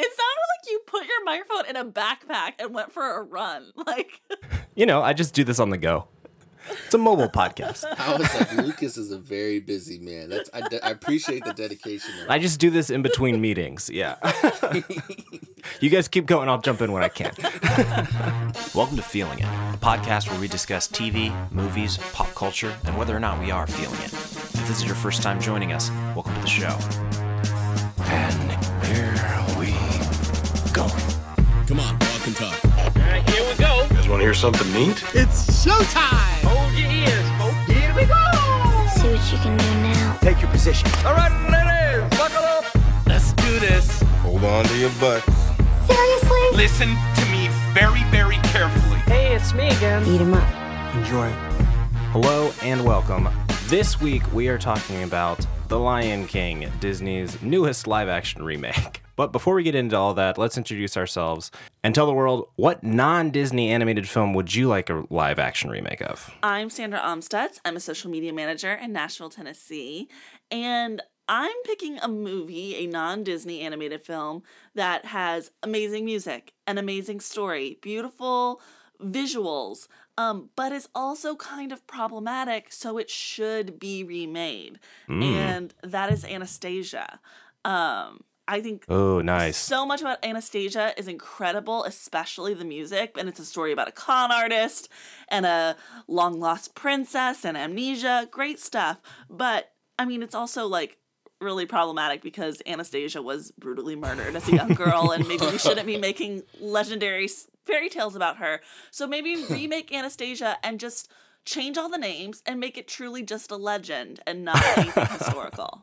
It sounded like you put your microphone in a backpack and went for a run. Like, You know, I just do this on the go. It's a mobile podcast. I was like, Lucas is a very busy man. That's I, de- I appreciate the dedication. I just do this in between meetings. Yeah. you guys keep going. I'll jump in when I can. Welcome to Feeling It, a podcast where we discuss TV, movies, pop culture, and whether or not we are feeling it. If this is your first time joining us, welcome to the show. Go. Come on, walk and talk. All right, here we go. You guys want to hear something neat? It's showtime! Hold your ears, folks. Here we go. See what you can do now. Take your position. All right, ladies, buckle up. Let's do this. Hold on to your butts. Seriously? Listen to me very, very carefully. Hey, it's me again. Eat 'em up. Enjoy. Hello and welcome. This week we are talking about The Lion King, Disney's newest live action remake. But before we get into all that, let's introduce ourselves and tell the world what non Disney animated film would you like a live action remake of? I'm Sandra Omstutz. I'm a social media manager in Nashville, Tennessee. And I'm picking a movie, a non Disney animated film that has amazing music, an amazing story, beautiful visuals, um, but is also kind of problematic, so it should be remade. And that is Anastasia. Um, I think Oh, nice. so much about Anastasia is incredible, especially the music. And it's a story about a con artist and a long lost princess and amnesia. Great stuff. But I mean, it's also like really problematic because Anastasia was brutally murdered as a young girl, and maybe we shouldn't be making legendary fairy tales about her. So maybe remake Anastasia and just change all the names and make it truly just a legend and not anything historical.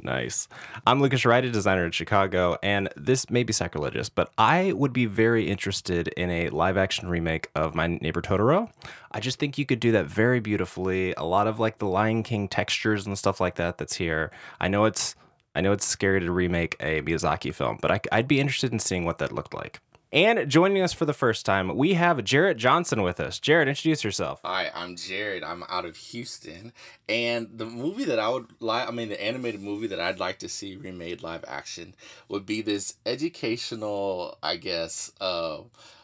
Nice. I'm Lucas Wright, a designer in Chicago, and this may be sacrilegious, but I would be very interested in a live action remake of My Neighbor Totoro. I just think you could do that very beautifully. A lot of like the Lion King textures and stuff like that that's here. I know it's I know it's scary to remake a Miyazaki film, but I, I'd be interested in seeing what that looked like. And joining us for the first time, we have Jarrett Johnson with us. Jarrett, introduce yourself. Hi, I'm Jared. I'm out of Houston, and the movie that I would like, I mean, the animated movie that I'd like to see remade live action would be this educational, I guess, uh,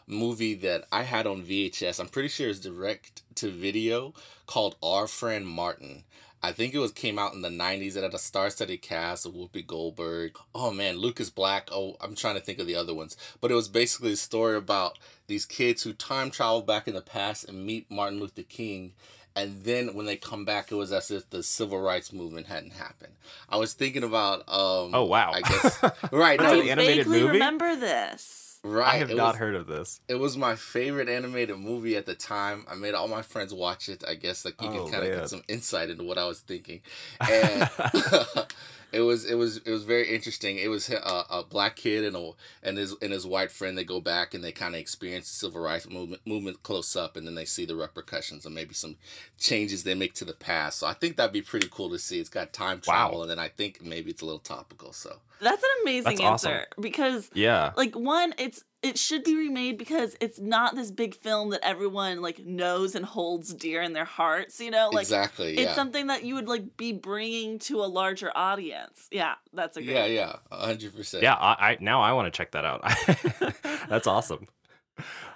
movie that I had on VHS. I'm pretty sure it's direct to video called Our Friend Martin. I think it was came out in the 90s. It had a star-studded cast of Whoopi Goldberg. Oh man, Lucas Black. Oh, I'm trying to think of the other ones. But it was basically a story about these kids who time travel back in the past and meet Martin Luther King. And then when they come back, it was as if the civil rights movement hadn't happened. I was thinking about um Oh, wow. I guess right. That's no, I vaguely movie? remember this. Right. I have it not was- heard of this. it was my favorite animated movie at the time. I made all my friends watch it. I guess like you Oh, can kind of get some insight into what I was thinking, and it was it was it was very interesting. It was a, a black kid and a and his and his white friend. They go back and they kind of experience the civil rights movement movement close up, and then they see the repercussions and maybe some changes they make to the past. So I think that'd be pretty cool to see. It's got time Wow. travel, and then I think maybe it's a little topical. So That's an amazing That's awesome. answer because Yeah. like one it's it should be remade because it's not this big film that everyone like knows and holds dear in their hearts, you know? Like exactly, it's something that you would like be bringing to a larger audience. Yeah, that's a great. yeah, yeah, hundred percent. Yeah, I, I now I want to check that out. That's awesome.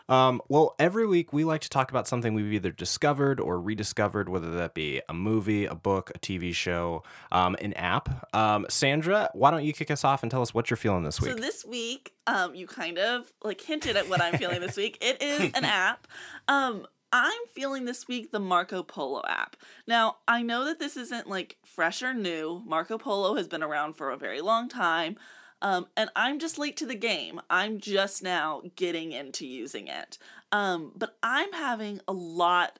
Um, well, every week we like to talk about something we've either discovered or rediscovered, whether that be a movie, a book, a TV show, um, an app. Um, Sandra, why don't you kick us off and tell us what you're feeling this week? So this week, um, you kind of like hinted at what I'm feeling this week. It is an app. Um, I'm feeling this week the Marco Polo app. Now, I know that this isn't like fresh or new. Marco Polo has been around for a very long time. Um, and I'm just late to the game. I'm just now getting into using it. Um, but I'm having a lot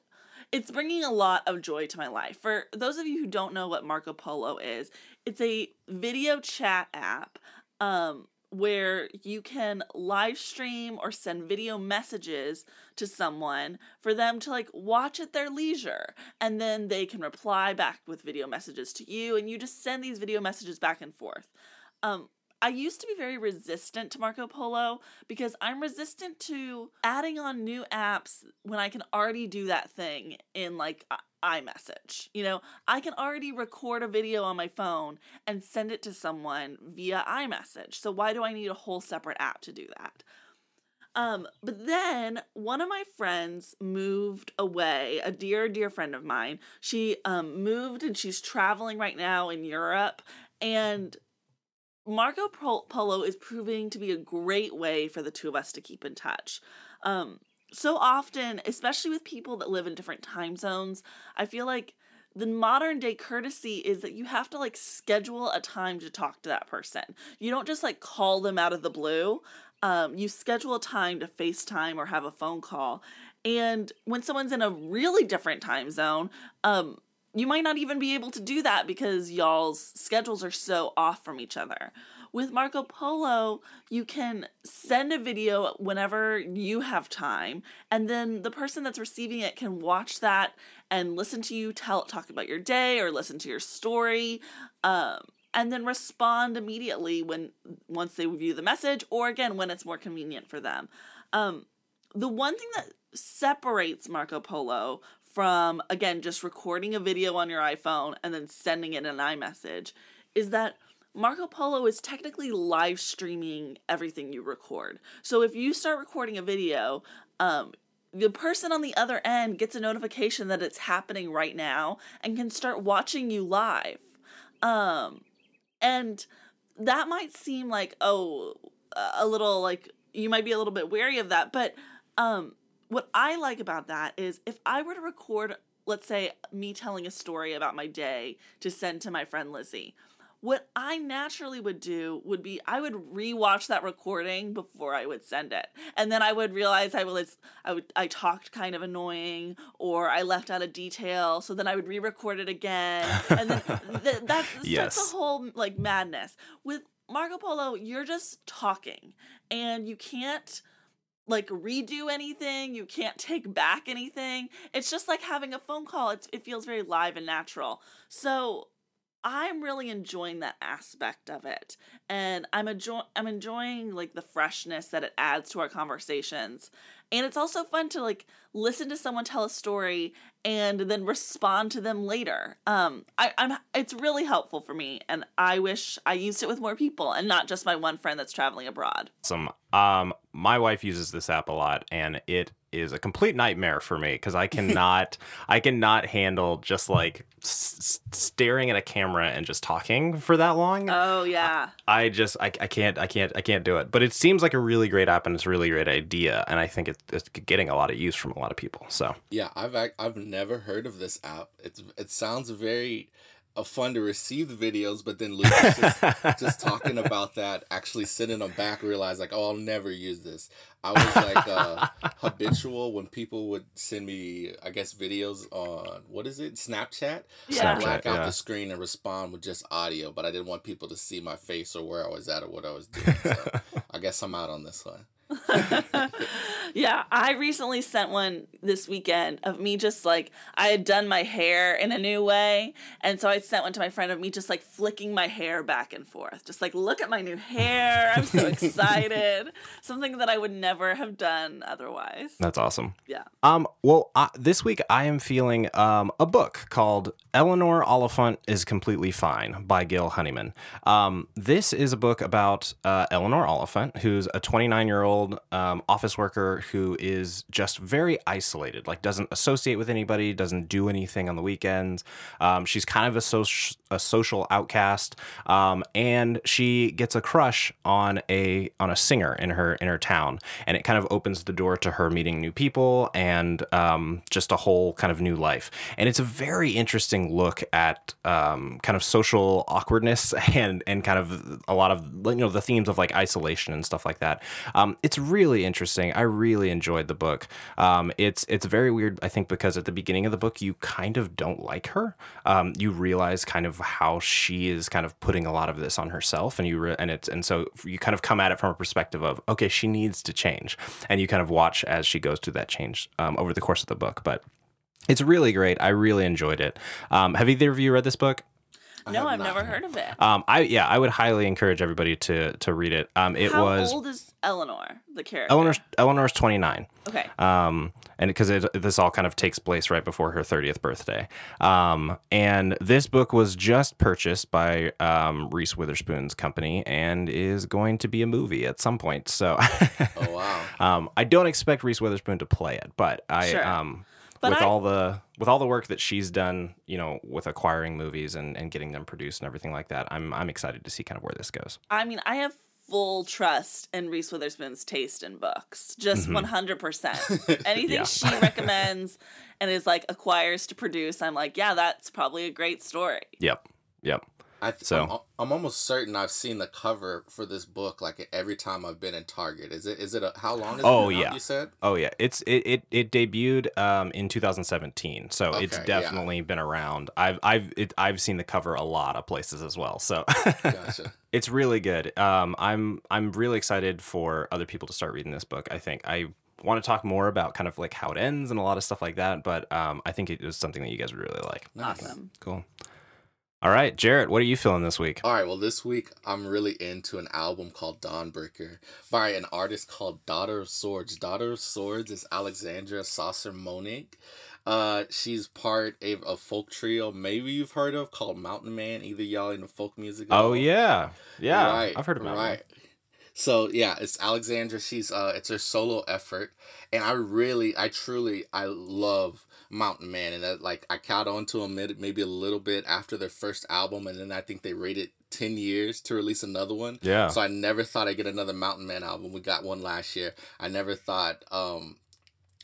it's bringing a lot of joy to my life. For those of you who don't know what Marco Polo is, it's a video chat app um, where you can live stream or send video messages to someone for them to like watch at their leisure. And then they can reply back with video messages to you, and you just send these video messages back and forth. Um, I used to be very resistant to Marco Polo because I'm resistant to adding on new apps when I can already do that thing in like iMessage. You know, I can already record a video on my phone and send it to someone via iMessage. So why do I need a whole separate app to do that? Um, but then one of my friends moved away, a dear, dear friend of mine. She um, moved and she's traveling right now in Europe. And Marco Polo is proving to be a great way for the two of us to keep in touch. Um, so often, especially with people that live in different time zones, I feel like the modern day courtesy is that you have to like schedule a time to talk to that person. You don't just like call them out of the blue. Um, you schedule a time to FaceTime or have a phone call. And when someone's in a really different time zone, um, you might not even be able to do that because y'all's schedules are so off from each other. With Marco Polo, you can send a video whenever you have time, and then the person that's receiving it can watch that and listen to you tell talk about your day or listen to your story. Um, and then respond immediately when once they view the message or again when it's more convenient for them. Um, the one thing that separates Marco Polo from again just recording a video on your iPhone and then sending it an iMessage is that Marco Polo is technically live streaming everything you record. So if you start recording a video, um, the person on the other end gets a notification that it's happening right now and can start watching you live. Um, and that might seem like, oh, a little like you might be a little bit wary of that. But um, what I like about that is if I were to record, let's say, me telling a story about my day to send to my friend Lizzie, what I naturally would do would be I would rewatch that recording before I would send it. And then I would realize I was I would I talked kind of annoying or I left out a detail, so then I would re-record it again. And then th- that Yes. starts a whole like madness. With Marco Polo, you're just talking and you can't like redo anything. You can't take back anything. It's just like having a phone call. It's, it feels very live and natural. So I'm really enjoying that aspect of it. And I'm enjoy- I'm enjoying like the freshness that it adds to our conversations. And it's also fun to like listen to someone tell a story and then respond to them later. Um I, I'm it's really helpful for me and I wish I used it with more people and not just my one friend that's traveling abroad. Some um my wife uses this app a lot and it is a complete nightmare for me because I cannot I cannot handle just like s- staring at a camera and just talking for that long. Oh yeah. I just I, I can't I can't I can't do it. But it seems like a really great app and it's a really great idea and I think it's, it's getting a lot of use from a lot of people. So Yeah, I've I've never heard of this app. It's it sounds very uh, fun to receive the videos, but then Lucas just, just talking about that, actually sitting them back, realize like, oh, I'll never use this. I was like uh, habitual when people would send me, I guess, videos on what is it, Snapchat. Yeah. I'd black out yeah. the screen and respond with just audio, but I didn't want people to see my face or where I was at or what I was doing. So I guess I'm out on this one. yeah, I recently sent one this weekend of me just like I had done my hair in a new way, and so I sent one to my friend of me just like flicking my hair back and forth, just like look at my new hair. I'm so excited. Something that I would never have done otherwise. that's awesome. Yeah. Um, well, uh, this week I am feeling um, a book called Eleanor Oliphant is Completely Fine by Gail Honeyman. Um, this is a book about uh, Eleanor Oliphant, who's a 29 year old um, office worker who is just very isolated, like doesn't associate with anybody, doesn't do anything on the weekends. Um, she's kind of a, soc- a social outcast, um, and she gets a crush on a on a singer in her in her town, and it kind of opens the door to her meeting new people and um, just a whole kind of new life. And it's a very interesting look at um, kind of social awkwardness and and kind of a lot of you know the themes of like isolation and stuff like that. Um, it's really interesting. I really enjoyed the book. Um, it's it's very weird, I think, because at the beginning of the book you kind of don't like her. Um, you realize kind of how she is kind of putting a lot of this on herself, and you re- and it's and so you kind of come at it from a perspective of okay, she needs to change, and you kind of watch as she goes through that change um, over the course of the book. But it's really great. I really enjoyed it. Um, have either of you read this book? I No, I've not. never heard of it. Um, I yeah, I would highly encourage everybody to to read it. Um, it How was old is Eleanor, the character? Eleanor's Eleanor's twenty nine. Okay. um, and because this all kind of takes place right before her 30th birthday. Um, and this book was just purchased by um, Reese Witherspoon's company and is going to be a movie at some point. So Oh wow. um, I don't expect Reese Witherspoon to play it, but I. Sure. Um, But with I- all the with all the work that she's done, you know, with acquiring movies and, and getting them produced and everything like that, I'm I'm excited to see kind of where this goes. I mean, I have full trust in Reese Witherspoon's taste in books. Just Mm-hmm. 100%. Anything Yeah. she recommends and is like acquires to produce, I'm like, yeah, that's probably a great story. Yep, yep. I th- So- I'm, I'm almost certain I've seen the cover for this book like every time I've been in Target. Is it? Is it? A, how long? Has Oh, it been out, yeah. you said. Oh yeah, it's it it, it debuted um, in 2017, so it's Okay, yeah. definitely been around. I've I've it, I've seen the cover a lot of places as well, so Gotcha. it's really good. Um, I'm I'm really excited for other people to start reading this book. I think I want to talk more about kind of like how it ends and a lot of stuff like that, but um, I think it was something that you guys would really like. Awesome. Cool. All right, Jarrett, what are you feeling this week? All right, well, this week I'm really into an album called Dawnbreaker by an artist called Daughter of Swords. Daughter of Swords is Alexandra Sauser-Monnig. Uh, she's part of a folk trio, maybe you've heard of, called Mountain Man. Either y'all into folk music? Oh all? yeah, yeah, Right, I've heard about right. it. So yeah, it's Alexandra. She's uh, it's her solo effort, and I really, I truly, I love Mountain Man, and that like I caught on to them maybe maybe a little bit after their first album, and then I think they waited ten years to release another one. Yeah. So I never thought I'd get another Mountain Man album. We got one last year. I never thought um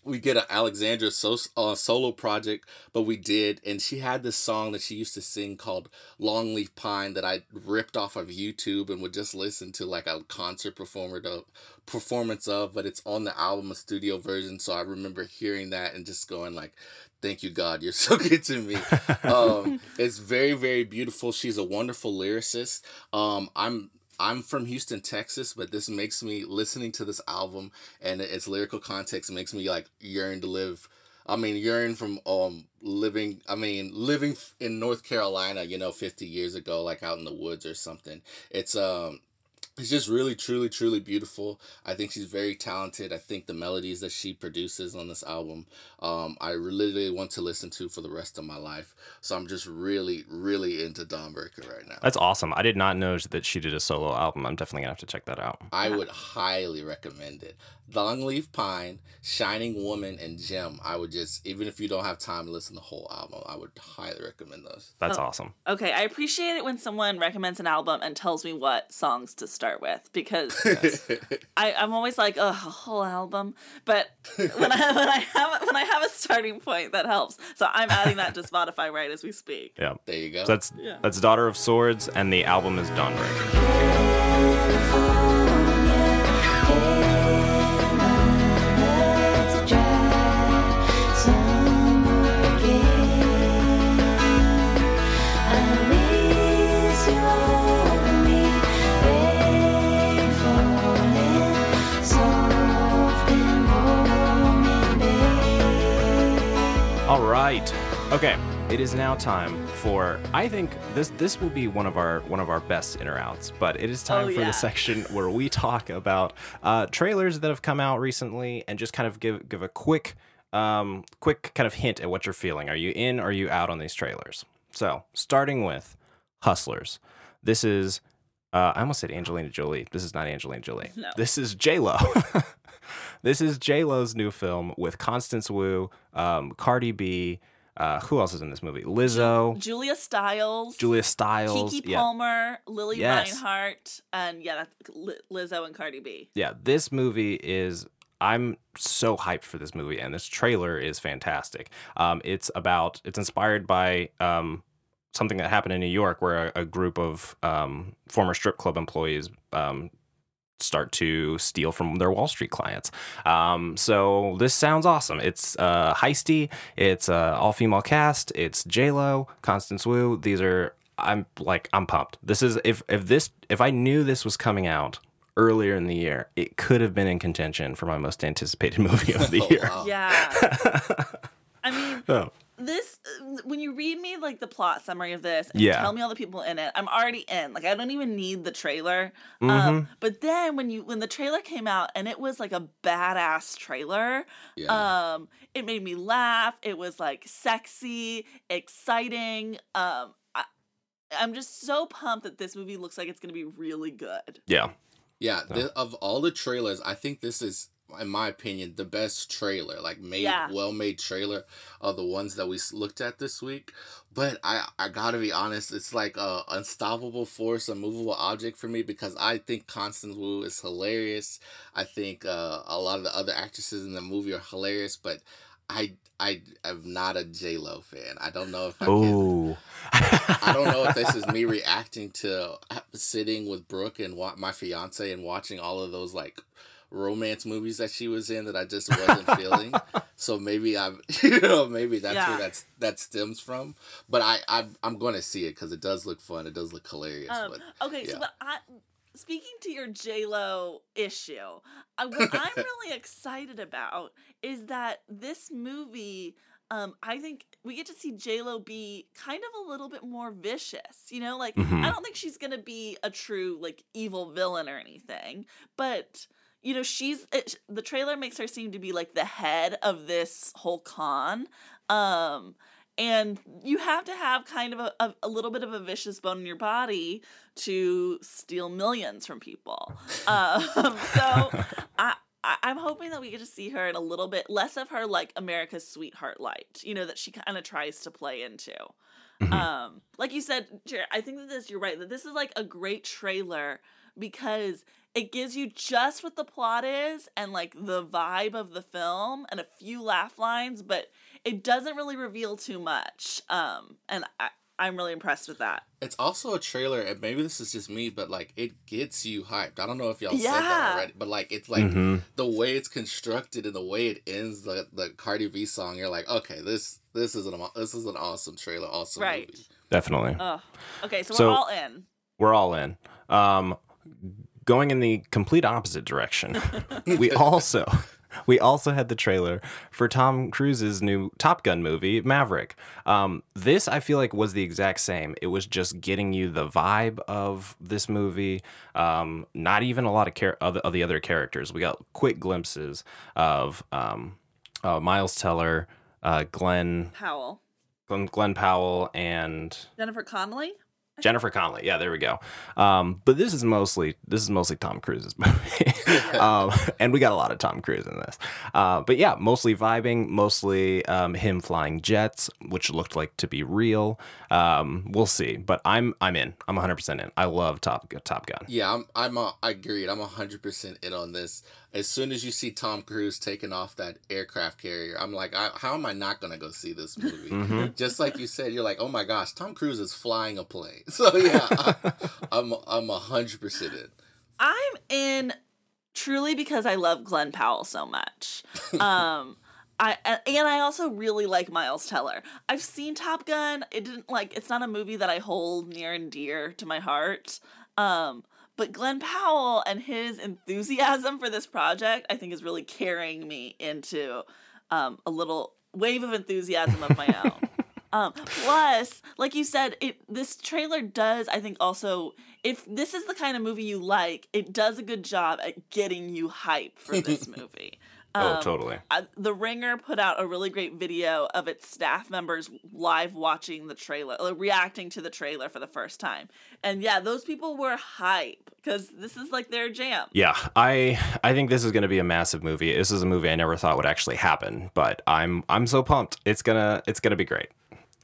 we get an Alexandra so, uh, solo project, but we did, and she had this song that she used to sing called "Longleaf Pine" that I ripped off of YouTube and would just listen to like a concert performer to, performance of, but it's on the album, a studio version. So I remember hearing that and just going like, "Thank you, God, you're so good to me." um, it's very, very beautiful. She's a wonderful lyricist. Um, I'm I'm from Houston, Texas, but this makes me listening to this album and its lyrical context makes me like yearn to live. I mean, yearn from um living. I mean, living in North Carolina, you know, fifty years ago, like out in the woods or something. It's um it's just really truly truly beautiful i think she's very talented i think the melodies that she produces on this album um, i really want to listen to for the rest of my life so i'm just really really into dawnbreaker right now That's awesome. I did not know that she did a solo album. I'm definitely gonna have to check that out. i would highly recommend it longleaf pine shining woman and gem i would just even if you don't have time to listen to the whole album i would highly recommend those That's Oh. awesome. Okay, I appreciate it when someone recommends an album and tells me what songs to start with because I, I'm always like, oh, a whole album. But when I when I have when I have a starting point, that helps. So I'm adding that to Spotify right as we speak. Yeah. there you go So that's Yeah. that's Daughter of Swords, and the album is Dawnbreaker. All right. Okay. It is now time for I think this this will be one of our one of our best inner outs, but it is time Oh, for yeah. the section where we talk about uh, trailers that have come out recently and just kind of give give a quick um, quick kind of hint at what you're feeling. Are you in? Or are you out on these trailers? So starting with Hustlers. This is uh, I almost said Angelina Jolie. This is not Angelina Jolie. No. This is J Lo. this is J Lo's new film with Constance Wu, um, Cardi B. Uh, who else is in this movie? Lizzo, Julia Stiles, Julia Stiles. Kiki yeah, Palmer, Lili Yes. Reinhart, and yeah, Lizzo and Cardi B. yeah. This movie is. I'm so hyped for this movie, and this trailer is fantastic. Um, it's about. It's inspired by um, something that happened in New York, where a, a group of um, former strip club employees um, start to steal from their Wall Street clients. Um, so this sounds awesome. It's uh, heisty. It's uh, all female cast. It's J Lo, Constance Wu. These are I'm like I'm pumped. This is if if this if I knew this was coming out earlier in the year, it could have been in contention for my most anticipated movie of the Oh, year. wow. Yeah. I mean, Oh. This uh, when you read me like the plot summary of this and Yeah. tell me all the people in it i'm already in like i don't even need the trailer Mhm. um but then when you when the trailer came out and it was like a badass trailer Yeah. um it made me laugh it was like sexy exciting um I, i'm just so pumped that this movie looks like it's gonna be really good Yeah. Yeah, th- of all the trailers, I think this is, in my opinion, the best trailer, like made, Yeah. well made trailer of the ones that we looked at this week. But I, I gotta be honest, it's like a unstoppable force, a movable object for me because I think Constance Wu is hilarious. I think uh, a lot of the other actresses in the movie are hilarious, but I, I am not a J Lo fan. I don't know if I can. Ooh. I don't know if this is me reacting to sitting with Brooke and wa- my fiance and watching all of those like romance movies that she was in that I just wasn't feeling. So maybe I'm, you know, maybe that's Yeah. where that's that stems from. But I, I I'm going to see it because it does look fun. It does look hilarious. Um, but okay, so but I, speaking to your J Lo issue, I, what I'm really excited about is that this movie. Um, I think we get to see J Lo be kind of a little bit more vicious. You know, like Mhm. I don't think she's gonna be a true like evil villain or anything, but you know she's it, the trailer makes her seem to be like the head of this whole con. Um, and you have to have kind of a, a, a little bit of a vicious bone in your body to steal millions from people. Um, so I, I I'm hoping that we get to see her in a little bit less of her like America's sweetheart light, you know, that she kind of tries to play into. Mhm. Um, like you said, Jared, I think that this you're right that this is like a great trailer because it gives you just what the plot is and like the vibe of the film and a few laugh lines, but it doesn't really reveal too much. Um, and I, I'm really impressed with that. It's also a trailer, and maybe this is just me, but like it gets you hyped. I don't know if y'all said Yeah. that already, but like it's like Mhm. the way it's constructed and the way it ends the the Cardi B song. You're like, okay, this this is an this is an awesome trailer, awesome Right. movie. Definitely. Oh, okay. So, So- we're all in. We're all in. Um, going in the complete opposite direction, we also we also had the trailer for Tom Cruise's new Top Gun movie, Maverick. Um, this I feel like was the exact same. It was just getting you the vibe of this movie. Um, not even a lot of char- of, the, of the other characters. We got quick glimpses of um, uh, Miles Teller, uh, Glen, Powell, Glen Glen Powell, and Jennifer Connelly. Jennifer Connelly. Yeah, there we go. Um, but this is mostly this is mostly Tom Cruise's movie, um, and we got a lot of Tom Cruise in this. Uh, but yeah, mostly vibing, mostly um, him flying jets, which looked like to be real. Um, we'll see, but I'm I'm in. I'm 100 percent in. I love Top Top Gun. Yeah, I'm I'm a, I agreed. I'm hundred percent in on this. As soon as you see Tom Cruise taking off that aircraft carrier, I'm like, I, how am I not gonna go see this movie? Mhm. Just like you said, you're like, oh my gosh, Tom Cruise is flying a plane. So yeah, I, I'm I'm hundred percent in. I'm in truly because I love Glen Powell so much. Um I and and I also really like Miles Teller. I've seen Top Gun. It didn't like it's not a movie that I hold near and dear to my heart. Um but Glen Powell and his enthusiasm for this project I think is really carrying me into um a little wave of enthusiasm of my own. Um, plus, like you said, it this trailer does, I think, also if this is the kind of movie you like, it does a good job at getting you hype for this movie. Oh, Um, totally. uh, the Ringer put out a really great video of its staff members live watching the trailer, uh, reacting to the trailer for the first time. And yeah, those people were hype because this is like their jam. Yeah, I I think this is going to be a massive movie. This is a movie I never thought would actually happen, but I'm I'm so pumped. It's gonna it's gonna be great.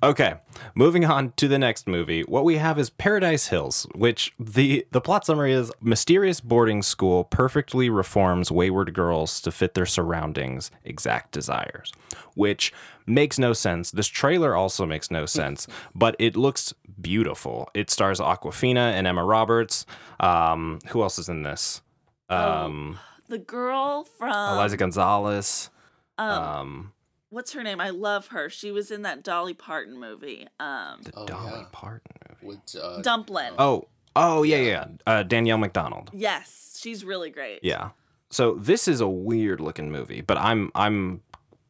Okay, moving on to the next movie. What we have is Paradise Hills, which the the plot summary is mysterious boarding school perfectly reforms wayward girls to fit their surroundings' exact desires, which makes no sense. This trailer also makes no sense, but it looks beautiful. It stars Awkwafina and Emma Roberts. Um, who else is in this? Um, The girl from Eiza Gonzalez. um, Um, what's her name? I love her. She was in that Dolly Parton movie. Um, the Oh, Dolly yeah. Parton movie. With uh, Dumplin. Oh, oh yeah, yeah. Uh, Danielle Macdonald. Yes, she's really great. Yeah. So this is a weird looking movie, but I'm I'm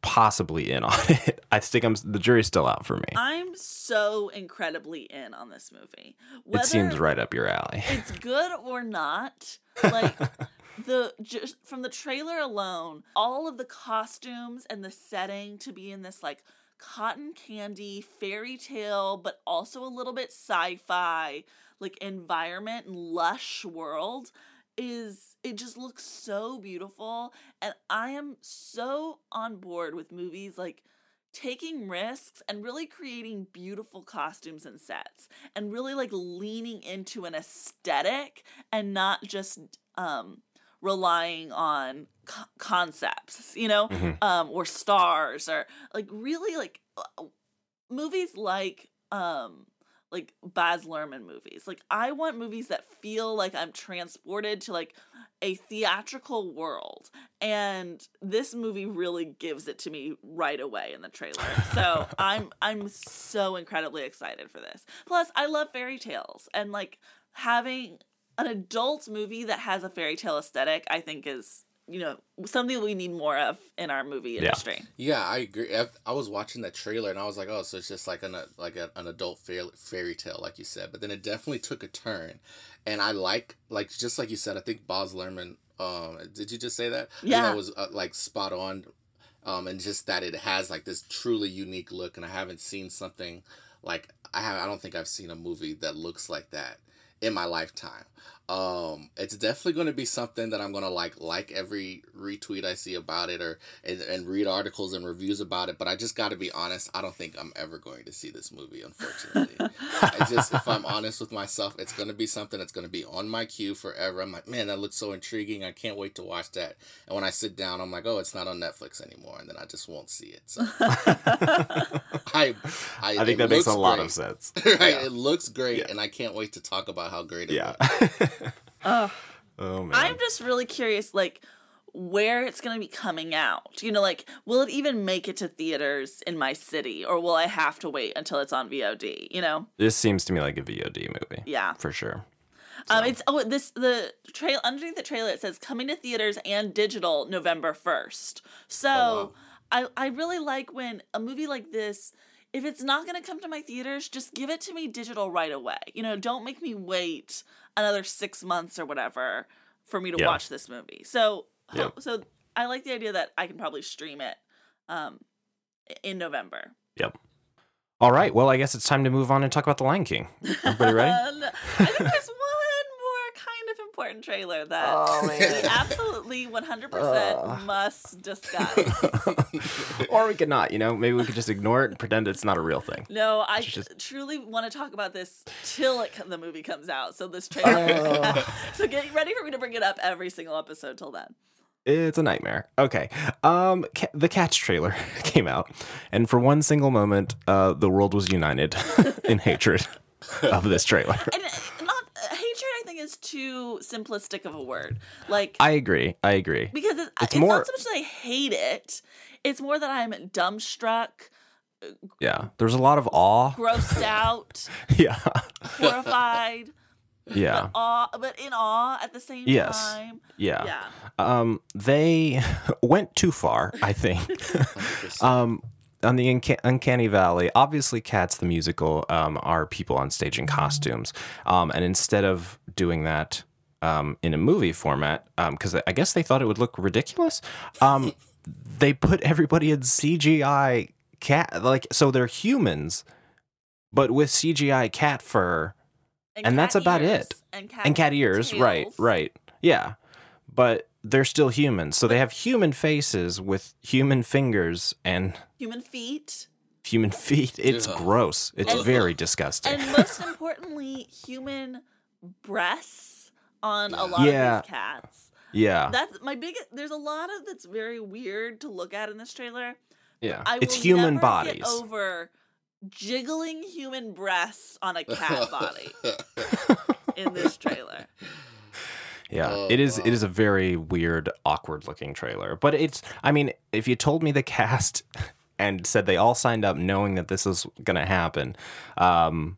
possibly in on it. I think I'm the jury's still out for me. I'm so incredibly in on this movie. it seems right up your alley. it's good or not like the just from the trailer alone all of the costumes and the setting to be in this like cotton candy fairy tale but also a little bit sci-fi like environment and lush world is it just looks so beautiful. And i am so on board with movies like taking risks and really creating beautiful costumes and sets and really like leaning into an aesthetic and not just um relying on co- concepts you know um or stars or like really like uh, movies like um like Baz Luhrmann movies. Like I want movies that feel like I'm transported to like a theatrical world. And this movie really gives it to me right away in the trailer. So I'm I'm so incredibly excited for this. Plus I love fairy tales and like having an adult movie that has a fairy tale aesthetic I think is you know something we need more of in our movie industry. Yeah, I agree. I, I was watching that trailer and I was like, oh, so it's just like an like a, an adult fairy, fairy tale, like you said. But then it definitely took a turn, and I like like just like you said. I think Baz Luhrmann. Um, did you just say that? Yeah. that was uh, like spot on. Um, and just that it has like this truly unique look, and I haven't seen something like I have. I don't think I've seen a movie that looks like that in my lifetime. Um, it's definitely going to be something that I'm going to like like every retweet I see about it or and, and read articles and reviews about it. But I just got to be honest. I don't think I'm ever going to see this movie. Unfortunately, I just if I'm honest with myself, it's going to be something that's going to be on my queue forever. I'm like, man, that looks so intriguing. I can't wait to watch that. And when I sit down, I'm like, oh, it's not on Netflix anymore, and then I just won't see it. So I, I, I think that makes a looks lot of sense. right, it looks great, Yeah. and I can't wait to talk about how great it Yeah. oh man. I'm just really curious, like where it's going to be coming out. You know, like will it even make it to theaters in my city, or will I have to wait until it's on VOD? You know, this seems to me like a VOD movie. Yeah. For sure. um, it's oh this the trail underneath the trailer it says coming to theaters and digital November first. So Oh, I I really like when a movie like this. If it's not going to come to my theaters, just give it to me digital right away. You know, don't make me wait another six months or whatever for me to Yeah. watch this movie. So, Yeah. so I like the idea that I can probably stream it um, in November. Yep. All right. Well, I guess it's time to move on and talk about The Lion King. Everybody ready? I think there's one more kind of important trailer that Oh, we absolutely 100% must discuss. or we could not, you know, maybe we could just ignore it and pretend it's not a real thing. No, I just- truly want to talk about this till it, the movie comes out. So this trailer. so get ready for me to bring it up every single episode till then. It's a nightmare. Okay. Um, ca- the Cats trailer came out, and for one single moment, uh, the world was united in hatred of this trailer. And uh, not uh, hatred, I think, is too simplistic of a word. Like I agree. I agree. because it's, it's it's, more- not so much that I hate it. It's more that I'm dumbstruck, Yeah. There's a lot of awe. grossed out, Yeah. horrified, Yeah. awe, but in awe at the same Yes. time. Yeah. Yeah. Um, they went too far, I think. um, on the Unca- Uncanny Valley, obviously, Cats the musical um, are people on stage in costumes, um, and instead of doing that um, in a movie format, because I guess they thought it would look ridiculous, um, they put everybody in CGI cat like so they're humans, but with CGI cat fur. And that's cat about ears. It. And cat, and cat ears, right? Right, yeah, but they're still humans, so they have human faces with human fingers and Human feet. human feet. It's Ugh. gross. It's And- very disgusting. And most importantly, human breasts on a lot Yeah. of these cats. yeah, That's my biggest. There's a lot of that's very weird to look at in this trailer. yeah. I it's will human never bodies. Get over jiggling human breasts on a cat body in this trailer. Yeah, Oh, it is. wow. It is a very weird, awkward looking trailer. But it's. I mean, if you told me the cast and said they all signed up knowing that this is going to happen, um,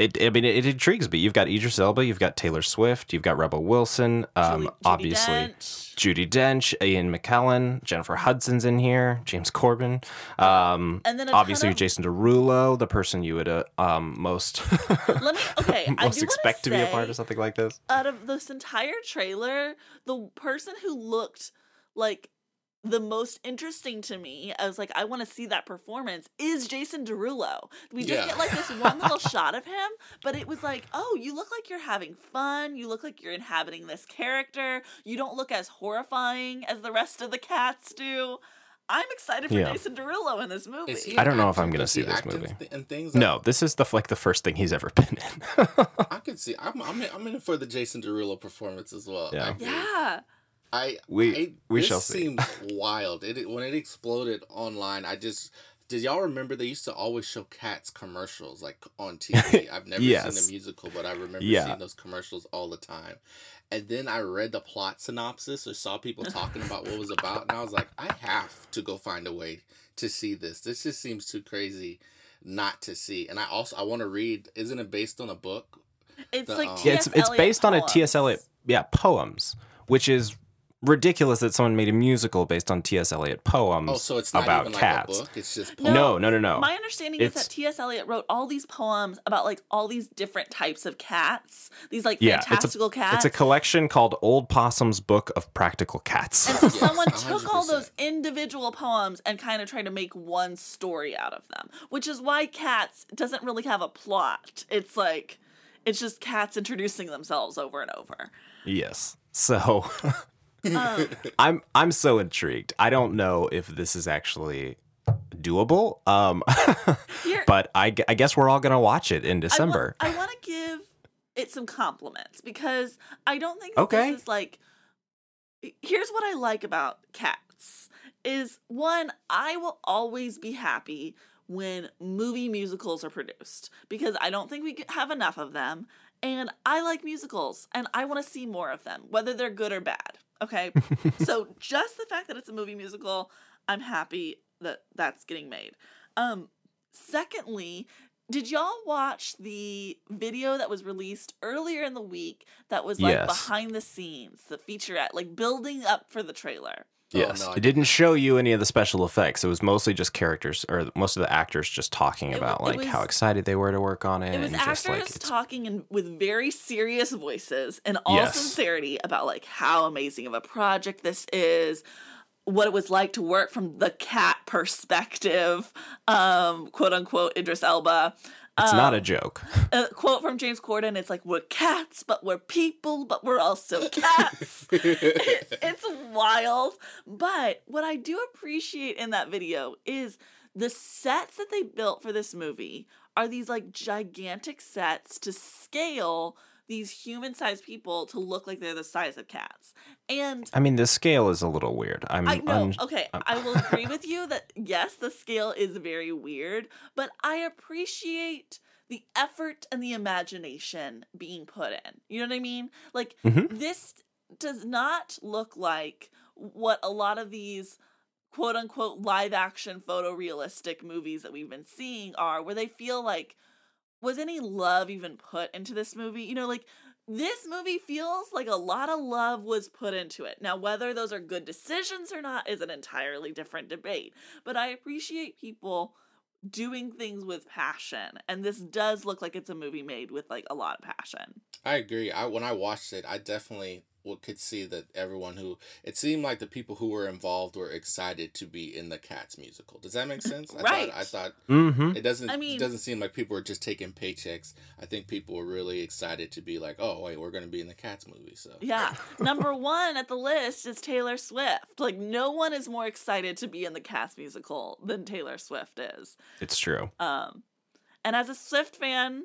It, I mean, it, it intrigues me. You've got Idris Elba, you've got Taylor Swift, you've got Rebel Wilson, um, Julie- obviously Dench. Judi Dench, Ian McKellen, Jennifer Hudson's in here, James Corden, um, And then obviously of- Jason Derulo, the person you would uh, um, most Let me okay. I most expect to be a part of something like this. out of this entire trailer, the person who looked like the most interesting to me, I was like, I want to see that performance, is Jason Derulo. We just Yeah. get like this one little shot of him, but it was like, oh, you look like you're having fun. You look like you're inhabiting this character. You don't look as horrifying as the rest of the cats do. I'm excited for Yeah. Jason Derulo in this movie. I don't know if I'm gonna see this movie. th- And things No, this is the like the first thing he's ever been in. I could see. I'm. I'm. In, I'm in for the Jason Derulo performance as well. Yeah. Yeah. I We- I, we this shall see. seemed wild. It when it exploded online. I just did y'all remember they used to always show cats commercials like on TV. I've never Yes. seen a musical, but I remember Yeah. seeing those commercials all the time. And then I read the plot synopsis or saw people talking about what it was about, and I was like, I have to go find a way to see this. This just seems too crazy not to see. And I also I want to read. Isn't it based on a book? It's The, like um, yeah, it's it's Eliot based on a poems. T.S. Eliot yeah poems, which is ridiculous that someone made a musical based on T.S. Eliot poems Oh, so it's not about even cats. like a book. It's just No, No, no, no, no. My understanding It's- is that T.S. Eliot wrote all these poems about like all these different types of cats, these like yeah, fantastical it's a, cats. It's a collection called Old Possum's Book of Practical Cats. and so Yes, someone took all those individual poems and kind of tried to make one story out of them, which is why Cats doesn't really have a plot. It's like it's just cats introducing themselves over and over. yes. So Um, I'm I'm so intrigued. I don't know if this is actually doable. Um, but I, I guess we're all gonna watch it in December. I want to give it some compliments because I don't think that Okay. this is like. Here's what I like about cats is one, I will always be happy when movie musicals are produced because I don't think we have enough of them. And I like musicals and I want to see more of them, whether they're good or bad. Okay. so just the fact that it's a movie musical, I'm happy that that's getting made. Um, secondly, did y'all watch the video that was released earlier in the week that was like Yes. behind the scenes, the featurette, like building up for the trailer? Yes, no, it didn't show you any of the special effects. It was mostly just characters, or most of the actors just talking It about it like how excited they were to work on it, It was and just like talking in, with very serious voices and all Yes. sincerity about like how amazing of a project this is, what it was like to work from the cat perspective, um, quote unquote Idris Elba. It's not a Um, joke. a quote from James Corden. It's like we're cats, but we're people, but we're also cats. It- it's wild. But what I do appreciate in that video is the sets that they built for this movie are these like gigantic sets to scale these human-sized people to look like they're the size of cats. And I mean, the scale is a little weird. I'm, I know. un- okay, I will agree with you that yes, the scale is very weird, but I appreciate the effort and the imagination being put in. You know what I mean? Like Mhm. this does not look like what a lot of these quote unquote live action photorealistic movies that we've been seeing are where they feel like was any love even put into this movie? You know, like this movie feels like a lot of love was put into it. Now, whether those are good decisions or not is an entirely different debate. But I appreciate people doing things with passion. And this does look like it's a movie made with like a lot of passion. I agree. I when I watched it, I definitely could see that everyone who it seemed like the people who were involved were excited to be in the Cats musical. Does that make sense? I Right. Thought, I thought Mhm. it doesn't. I mean- it doesn't seem like people were just taking paychecks. I think people were really excited to be like, oh wait, we're going to be in the Cats movie. So Yeah. Number one at the list is Taylor Swift. Like, no one is more excited to be in the Cats musical than Taylor Swift is. It's true. Um, and as a Swift fan,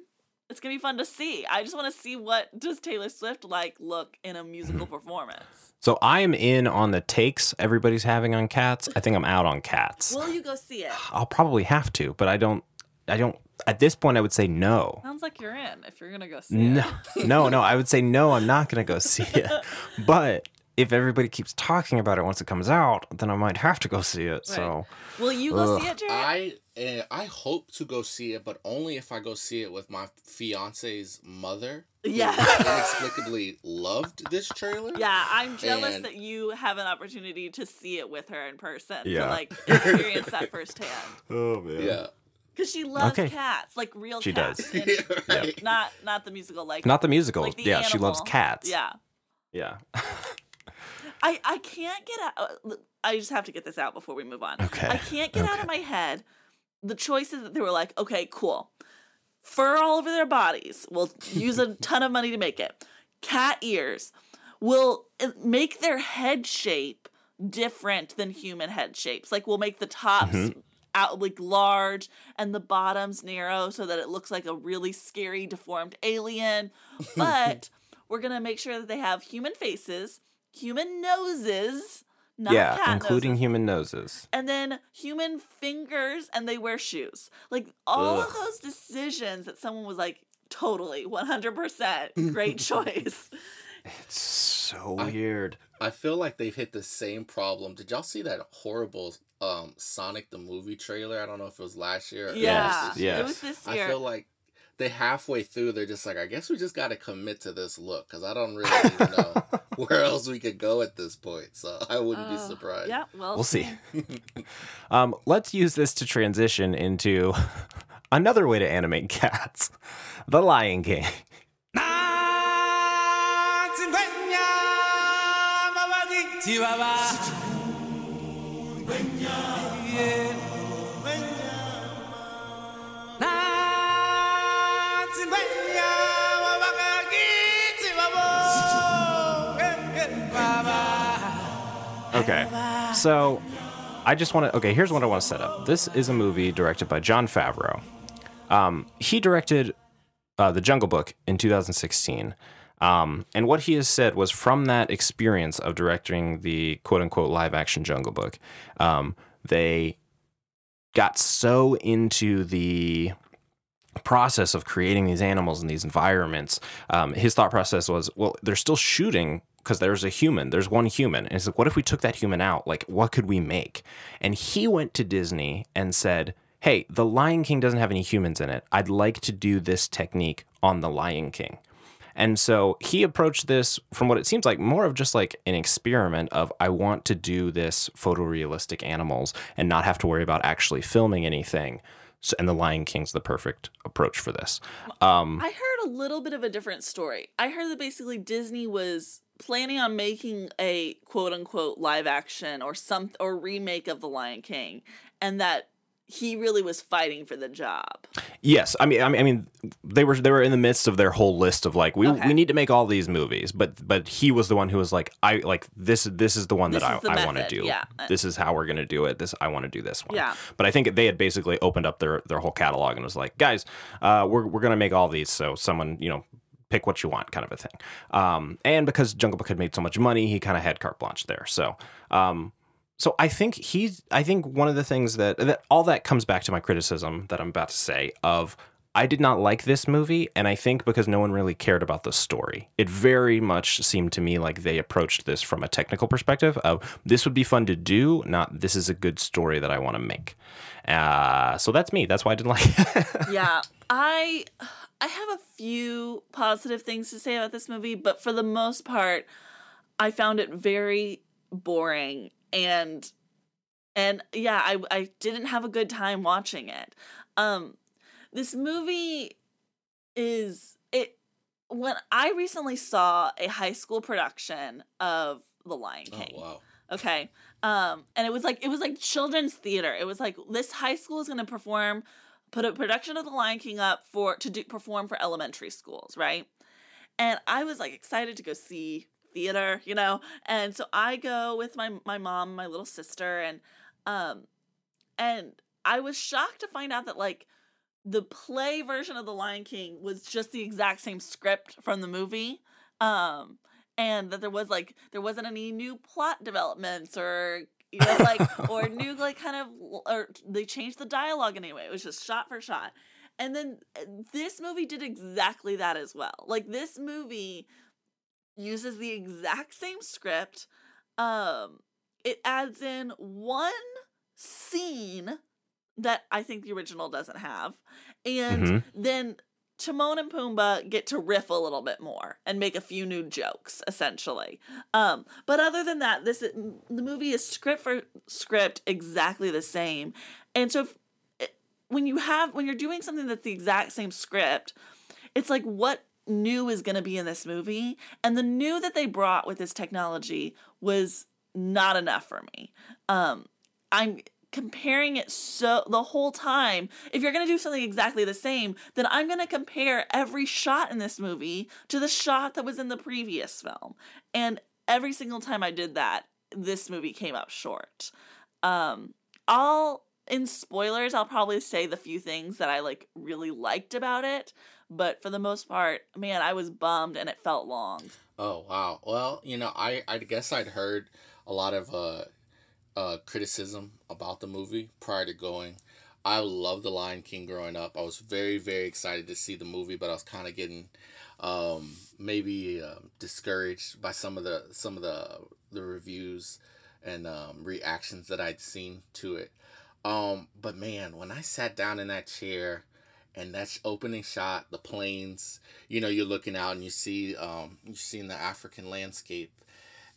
it's gonna be fun to see. I just want to see what does Taylor Swift like look in a musical mm-hmm. performance. So I am in on the takes everybody's having on cats. I think I'm out on cats. Will you go see it? I'll probably have to, but I don't. I don't. At this point, I would say no. Sounds like you're in if you're gonna go see No, it. no, no. I would say no. I'm not gonna go see it. But if everybody keeps talking about it once it comes out, then I might have to go see it. So Will you go Ugh. see it, Jared? I uh, I hope to go see it, but only if I go see it with my fiance's mother. Yeah. inexplicably loved this trailer. yeah, I'm jealous And- that you have an opportunity to see it with her in person Yeah. to like experience that firsthand. Oh man. Yeah. Because she loves Okay. cats, like real She cats. does. and Right. Not not the musical, like Not the musical. like the yeah, she loves cats. Yeah. Yeah. I, I can't get out. uh, I just have to get this out before we move on. Okay, I can't get out of my head the choices that they were like, okay, cool. Fur all over their bodies. We'll use a ton of money to make it. Cat ears. We'll uh, make their head shape different than human head shapes. Like we'll make the tops Mm-hmm. out like large and the bottoms narrow so that it looks like a really scary deformed alien. But we're gonna make sure that they have human faces, human noses, not yeah, cat including noses, human noses. and then human fingers, and they wear shoes. Like all of those decisions that someone was like, totally, one hundred percent, great choice. It's so I- weird. I feel like they've hit the same problem. Did y'all see that horrible um Sonic the movie trailer? I don't know if it was last year. Or if it was Yeah, this year. it was this I feel like they halfway through they're just like, I guess we just got to commit to this look because I don't really know where else we could go at this point. So I wouldn't be Uh, surprised. Yeah, well, We'll see. um, let's use this to transition into another way to animate cats The Lion King. Okay. So I just want to. Okay, here's what I want to set up. This is a movie directed by Jon Favreau. Um, he directed uh, The Jungle Book in 2016. Um, and what he has said was from that experience of directing the quote unquote live action Jungle Book, um, they got so into the process of creating these animals and these environments. Um, his thought process was, well, they're still shooting because there's a human, there's one human. And it's like, what if we took that human out? Like, what could we make? And he went to Disney and said, hey, The Lion King doesn't have any humans in it. I'd like to do this technique on The Lion King. And so he approached this from what it seems like more of just like an experiment of I want to do this photorealistic animals and not have to worry about actually filming anything. So, and the Lion King's the perfect approach for this. Um, I heard a little bit of a different story. I heard that basically Disney was planning on making a quote unquote live action or some or remake of The Lion King, and that he really was fighting for the job. yes, I mean, I mean, I mean, they were they were in the midst of their whole list of like we Okay. we need to make all these movies, but but he was the one who was like I like this this is the one This that I, I want to do. yeah. This is how we're gonna do it. This I want to do this one. Yeah. But I think they had basically opened up their their whole catalog and was like, guys, uh, we're we're gonna make all these. So someone you know pick what you want, kind of a thing. Um, and because Jungle Book had made so much money, he kind of had carte blanche there. So. Um, so I think he's. I think one of the things that that all that comes back to my criticism that I'm about to say of I did not like this movie, and I think because no one really cared about the story. It very much seemed to me like they approached this from a technical perspective of this would be fun to do, not this is a good story that I want to make. Uh, so that's me. That's why I didn't like it. yeah, I I have a few positive things to say about this movie, but for the most part, I found it very boring and and yeah, I I didn't have a good time watching it. Um this movie is it when I recently saw a high school production of The Lion Oh King. wow. Okay. Um, and it was like it was like children's theater. It was like this high school is going to perform, put a production of The Lion King up for to do perform for elementary schools, right? And I was like excited to go see theater, you know. And so I go with my my mom, my little sister, and um, and I was shocked to find out that like the play version of The Lion King was just the exact same script from the movie. Um, and that there was like there wasn't any new plot developments or you know like or new like kind of or they changed the dialogue anyway. It was just shot for shot. And then uh, this movie did exactly that as well. Like this movie uses the exact same script. Um, it adds in one scene that I think the original doesn't have, and Mhm. then Timon and Pumbaa get to riff a little bit more and make a few new jokes, essentially. Um, but other than that, this the movie is script for script exactly the same, and so if, when you have when you're doing something that's the exact same script, it's like what new is going to be in this movie, and the new that they brought with this technology was not enough for me. Um, I'm comparing it so the whole time. If you're going to do something exactly the same, then I'm going to compare every shot in this movie to the shot that was in the previous film. And every single time I did that, this movie came up short. Um I'll in spoilers, I'll probably say the few things that I like really liked about it, but for the most part, man, I was bummed and it felt long. Oh wow. Well, you know, I I guess I'd heard a lot of uh uh criticism about the movie prior to going. I loved The Lion King growing up. I was very very excited to see the movie, but I was kind of getting um maybe uh, discouraged by some of the some of the the reviews and um reactions that I'd seen to it. Um but man, when I sat down in that chair and that opening shot, the plains, you know, you're looking out and you see um you're seeing the African landscape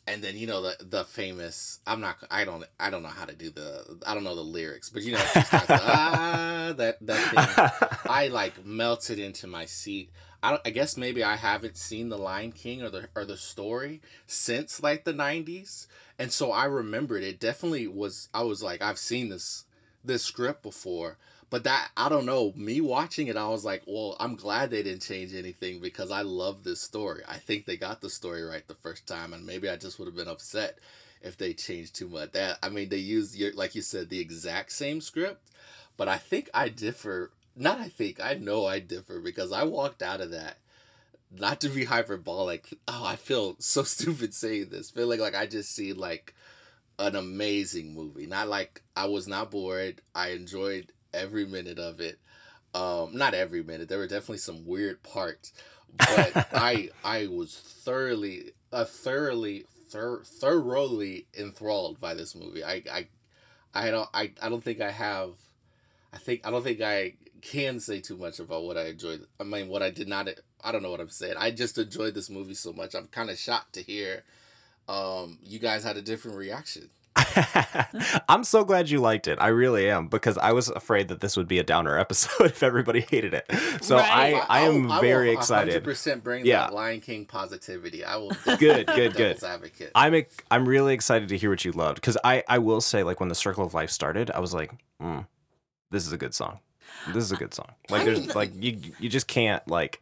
and then you know the the famous I'm not I don't I don't know how to do the I don't know the lyrics, but you know ah that that thing I like melted into my seat. I don't, I guess maybe I haven't seen The Lion King or the or the story since like the 90s. And so I remembered it definitely was I was like I've seen this this script before, but that I don't know, me watching it I was like, well, I'm glad they didn't change anything because I love this story. I think they got the story right the first time and maybe I just would have been upset if they changed too much. That I mean, they used your like you said the exact same script, but I think I differ. Not I think I know I differ because I walked out of that. Not to be hyperbolic. Oh, I feel so stupid saying this. Feeling like I just see like an amazing movie. Not like I was not bored. I enjoyed every minute of it. Um, not every minute. There were definitely some weird parts, but I I was thoroughly, uh, thoroughly, thor- thoroughly enthralled by this movie. I I I don't I, I don't think I have. I think I don't think I can say too much about what I enjoyed. I mean, what I did not. I don't know what I'm saying. I just enjoyed this movie so much. I'm kind of shocked to hear um, you guys had a different reaction. I'm so glad you liked it. I really am because I was afraid that this would be a downer episode if everybody hated it. So Right. I, I am will- very will excited. 100% bring Yeah. that Lion King positivity. I will. Good, good, good. Advocate. I'm ex- I'm really excited to hear what you loved because I I will say like when the Circle of Life started, I was like, mm, this is a good song. This is a good song. Like there's like you you just can't like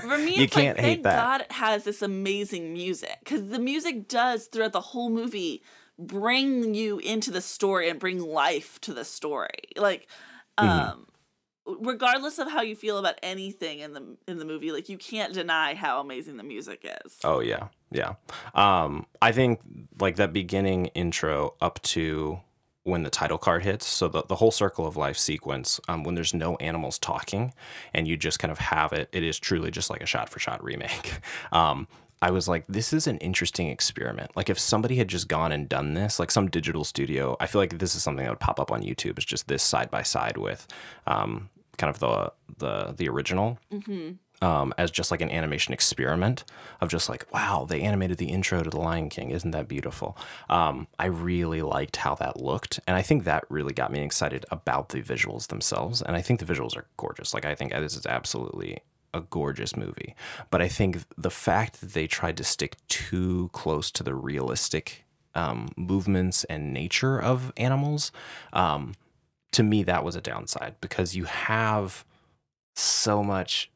For me, you it's can't like, hate thank that. God it has this amazing music because the music does throughout the whole movie bring you into the story and bring life to the story. Like, Mm-hmm. um, regardless of how you feel about anything in the in the movie, like you can't deny how amazing the music is. Oh yeah, yeah. Um, I think like that beginning intro up to when the title card hits, so the, the whole circle of life sequence, um, when there's no animals talking and you just kind of have it, it is truly just like a shot for shot remake. Um, I was like, this is an interesting experiment. Like, if somebody had just gone and done this, like some digital studio, I feel like this is something that would pop up on YouTube. It's just this side by side with um, kind of the the the original um, as just like an animation experiment of just like, wow, they animated the intro to The Lion King. Isn't that beautiful? Um, I really liked how that looked. And I think that really got me excited about the visuals themselves. And I think the visuals are gorgeous. Like, I think this is absolutely a gorgeous movie. But I think the fact that they tried to stick too close to the realistic um, movements and nature of animals, um, to me, that was a downside because you have so much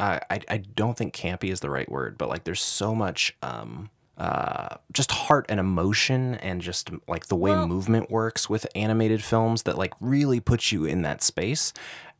uh, I I don't think campy is the right word, but like there's so much um uh just heart and emotion and just like the way Well- movement works with animated films that like really puts you in that space.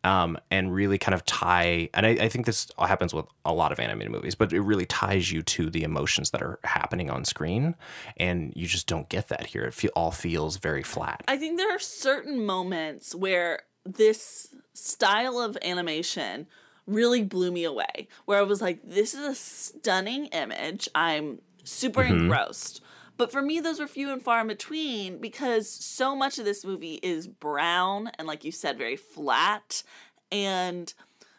Um, and really kind of tie, and I, I think this happens with a lot of animated movies, but it really ties you to the emotions that are happening on screen, and you just don't get that here. It feel, all feels very flat. I think there are certain moments where this style of animation really blew me away. Where I was like, this is a stunning image. I'm super Mm-hmm. engrossed. But for me, those were few and far in between because so much of this movie is brown and, like you said, very flat. And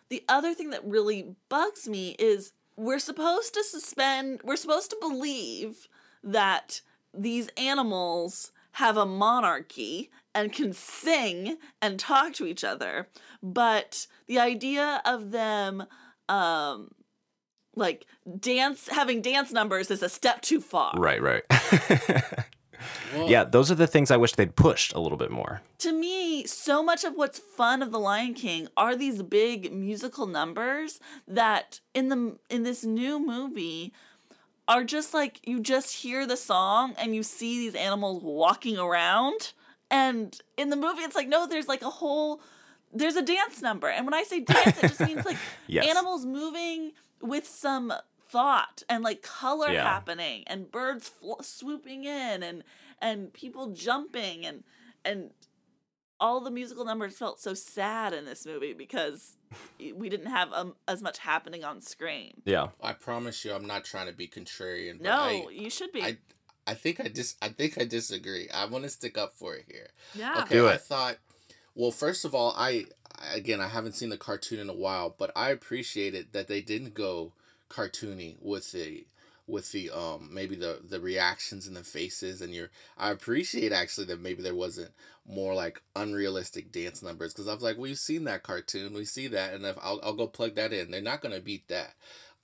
the other thing that really bugs me is we're supposed to suspend, we're supposed to believe that these animals have a monarchy and can sing and talk to each other. But the idea of them, um, like dance having dance numbers is a step too far. Right, right. Well, yeah, those are the things I wish they'd pushed a little bit more. to me, so much of what's fun of The Lion King are these big musical numbers that in the in this new movie are just like you just hear the song and you see these animals walking around and in the movie it's like no there's like a whole there's a dance number and when I say dance it just means like Yes. animals moving with some thought and like color Yeah. happening and birds fl- swooping in and and people jumping and and all the musical numbers felt so sad in this movie because we didn't have um, as much happening on screen. Yeah. I promise you, I'm not trying to be contrarian. But No, I, you should be. I, I think I dis, I think I disagree. I want to stick up for it here. yeah. Okay, Do I thought. Well, first of all, I again I haven't seen the cartoon in a while, but I appreciated that they didn't go cartoony with the with the um maybe the the reactions and the faces and your I appreciate actually that maybe there wasn't more like unrealistic dance numbers because I was like we've seen that cartoon we see that and if I'll, I'll go plug that in. They're not gonna beat that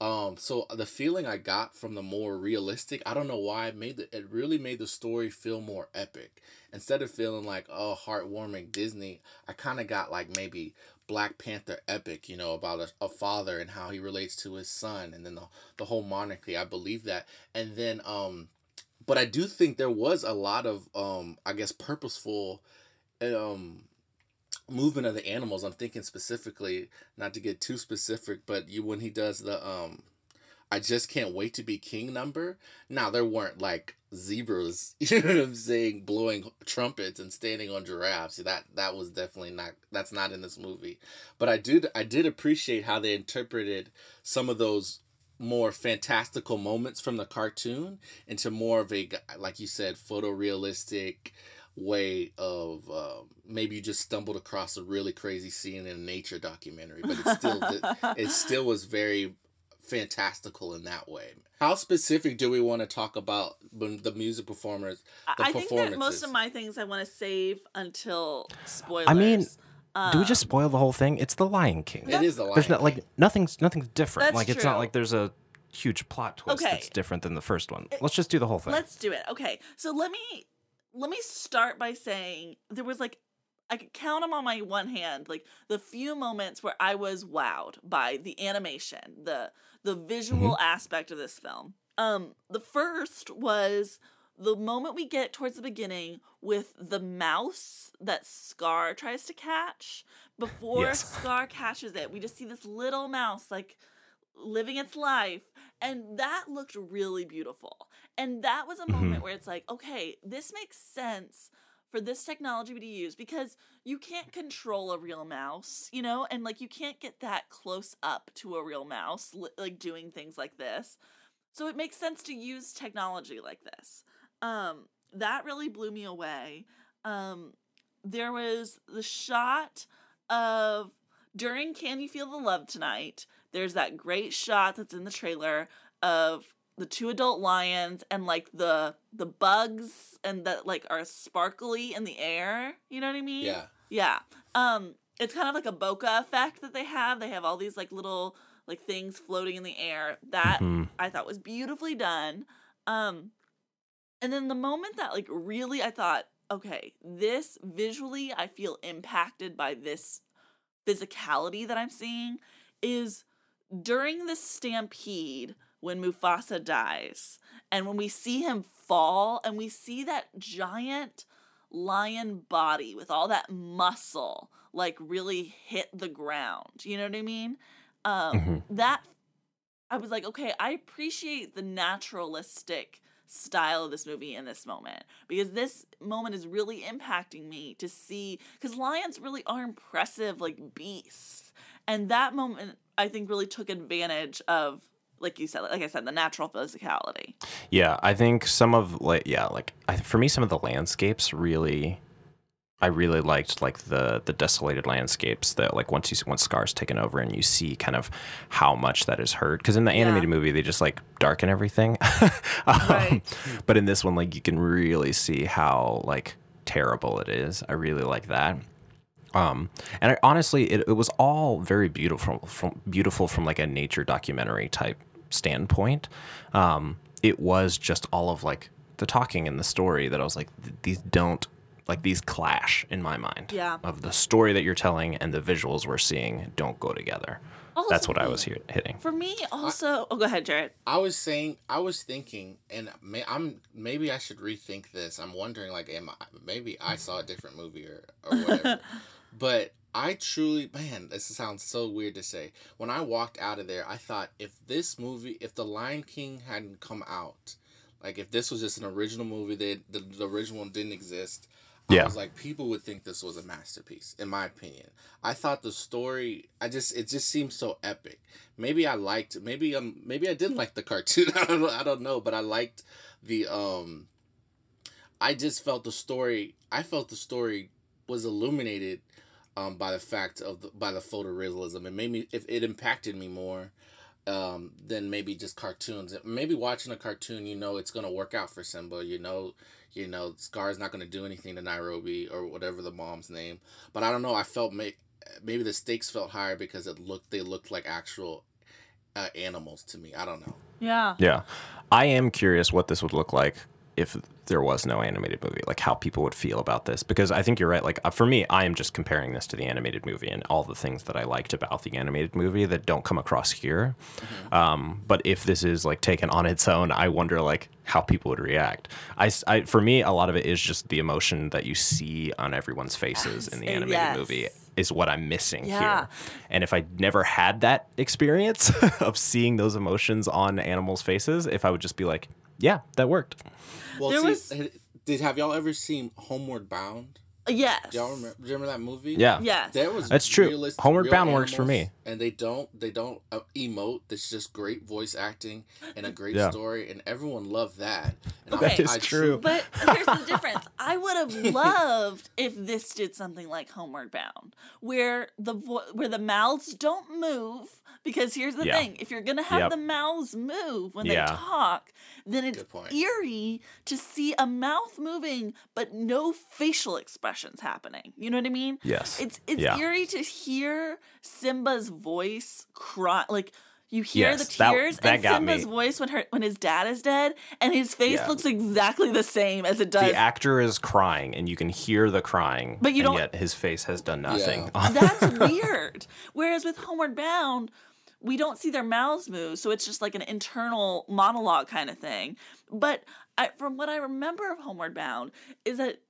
um so the feeling I got from the more realistic I don't know why it made the, it really made the story feel more epic instead of feeling like oh heartwarming Disney I kind of got like maybe Black Panther epic, you know, about a, a father and how he relates to his son, and then the the whole monarchy. I believe that, and then um, but I do think there was a lot of um, I guess purposeful, um, movement of the animals. I'm thinking specifically, not to get too specific, but you when he does the um, I just can't wait to be king number. Now there weren't like zebras, you know what I'm saying, blowing trumpets and standing on giraffes. That that was definitely not that's not in this movie. But I did I did appreciate how they interpreted some of those more fantastical moments from the cartoon into more of a like you said photorealistic way of um, maybe you just stumbled across a really crazy scene in a nature documentary but it still did, it still was very fantastical in that way. How specific do we want to talk about the music performers? The I think that most of my things I want to save until spoilers. I mean, Do we Um, just spoil the whole thing? It's the Lion King. It is the Lion There's Lion not like nothing's nothing's different. That's like it's not like there's a huge plot twist Okay. that's different than the first one. Let's just do the whole thing. Let's do it. Okay. So let me let me start by saying there was like I could count them on my one hand, like the few moments where I was wowed by the animation, the the visual aspect of this film. Um, the first was the moment we get towards the beginning with the mouse that Scar tries to catch. Before Yes. Scar catches it, we just see this little mouse like living its life and that looked really beautiful and that was a moment where it's like okay this makes sense for this technology to be used because you can't control a real mouse you know? And like you can't get that close up to a real mouse li- like doing things like this. So it makes sense to use technology like this. Um that really blew me away. Um there was the shot of during Can You Feel the Love Tonight, there's that great shot that's in the trailer of the two adult lions and like the the bugs and that like are sparkly in the air. You know what I mean? Yeah. Yeah. Um it's kind of like a bokeh effect that they have. They have all these like little like things floating in the air. That Mhm. I thought was beautifully done. Um and then the moment that like really I thought, okay, this visually I feel impacted by this physicality that I'm seeing is during the stampede when Mufasa dies and when we see him fall and we see that giant lion body with all that muscle like really hit the ground. You know what I mean? Um that I was like, okay, I appreciate the naturalistic style of this movie in this moment because this moment is really impacting me to see because lions really are impressive like beasts and that moment I think really took advantage of like you said like I said the natural physicality. Yeah, I think some of like yeah, like I, for me, some of the landscapes really, I really liked like the the desolated landscapes that like once you once Scar's taken over and you see kind of how much that is hurt because in the animated movie they just like darken everything, Um, Right. but in this one like you can really see how like terrible it is. I really like that. Um, and I, honestly, it, it was all very beautiful from beautiful from like a nature documentary type standpoint. Um, it was just all of like the talking and the story that I was like, these don't like these clash in my mind. Yeah. Of the story that you're telling and the visuals we're seeing don't go together. That's what I was here hitting. For me also oh go ahead Jared. I was saying, I was thinking, and may, I'm maybe I should rethink this. I'm wondering, like, am I, maybe I saw a different movie or or whatever. but I truly, man, this sounds so weird to say. When I walked out of there, I thought if this movie, if The Lion King hadn't come out, like if this was just an original movie that the, the original one didn't exist, I Yeah. was like, people would think this was a masterpiece, in my opinion. I thought the story, I just, it just seemed so epic. Maybe I liked, maybe um, maybe I didn't like the cartoon. I don't, know, I don't know, but I liked the um. I just felt the story. I felt the story was illuminated, um, by the fact of the, by the photorealism. It made me, if it impacted me more, um, than maybe just cartoons. Maybe watching a cartoon, you know, it's gonna work out for Simba. You know, you know, Scar's not gonna do anything to Nairobi or whatever the mom's name. But I don't know. I felt may- maybe the stakes felt higher because it looked they looked like actual uh, animals to me. I don't know. Yeah. Yeah. I am curious what this would look like if there was no animated movie, like how people would feel about this. Because I think you're right. Like uh, for me, I am just comparing this to the animated movie and all the things that I liked about the animated movie that don't come across here. Um, but if this is like taken on its own, I wonder like how people would react. I, I- for me, a lot of it is just the emotion that you see on everyone's faces in the animated yes. movie is what I'm missing Yeah. here. And if I never had that experience of seeing those emotions on animals' faces, if I would just be like, yeah, that worked. Well, There see, was- did have y'all ever seen Homeward Bound? Yes. Y'all remember, remember that movie? Yeah. Yes. There was That's true. Homeward real Bound works for me. and they don't they don't uh, emote. It's just great voice acting and a great Yeah. story, and everyone loved that. And Okay. That is true. But here's the difference. I would have loved if this did something like Homeward Bound, where the vo- where the mouths don't move. Because here's the Yeah. thing: if you're gonna have Yep. the mouths move when Yeah. they talk, then it's point. eerie to see a mouth moving but no facial expressions happening. You know what I mean? Yes. It's it's Yeah. eerie to hear Simba's voice cry like. You hear Yes, the tears that and Simba's me. voice when her when his dad is dead, and his face Yeah. looks exactly the same as it does. The actor is crying, and you can hear the crying, But you and don't- yet his face has done nothing. That's weird. Whereas with Homeward Bound, we don't see their mouths move, so it's just like an internal monologue kind of thing. But I, from what I remember of Homeward Bound, is that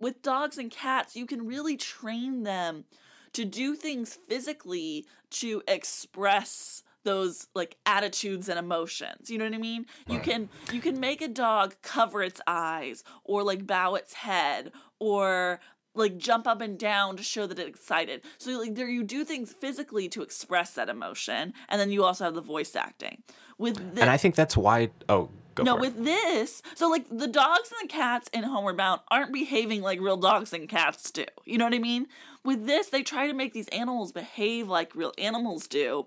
with dogs and cats, you can really train them to do things physically to express those like attitudes and emotions you know what i mean? You can you can make a dog cover its eyes or like bow its head or like jump up and down to show that it's excited. So like there you do things physically to express that emotion and then you also have the voice acting. With this, and I think that's why. Oh, go no, with this, so like the dogs and the cats in Homeward Bound aren't behaving like real dogs and cats do. You know what I mean? With this, they try to make these animals behave like real animals do,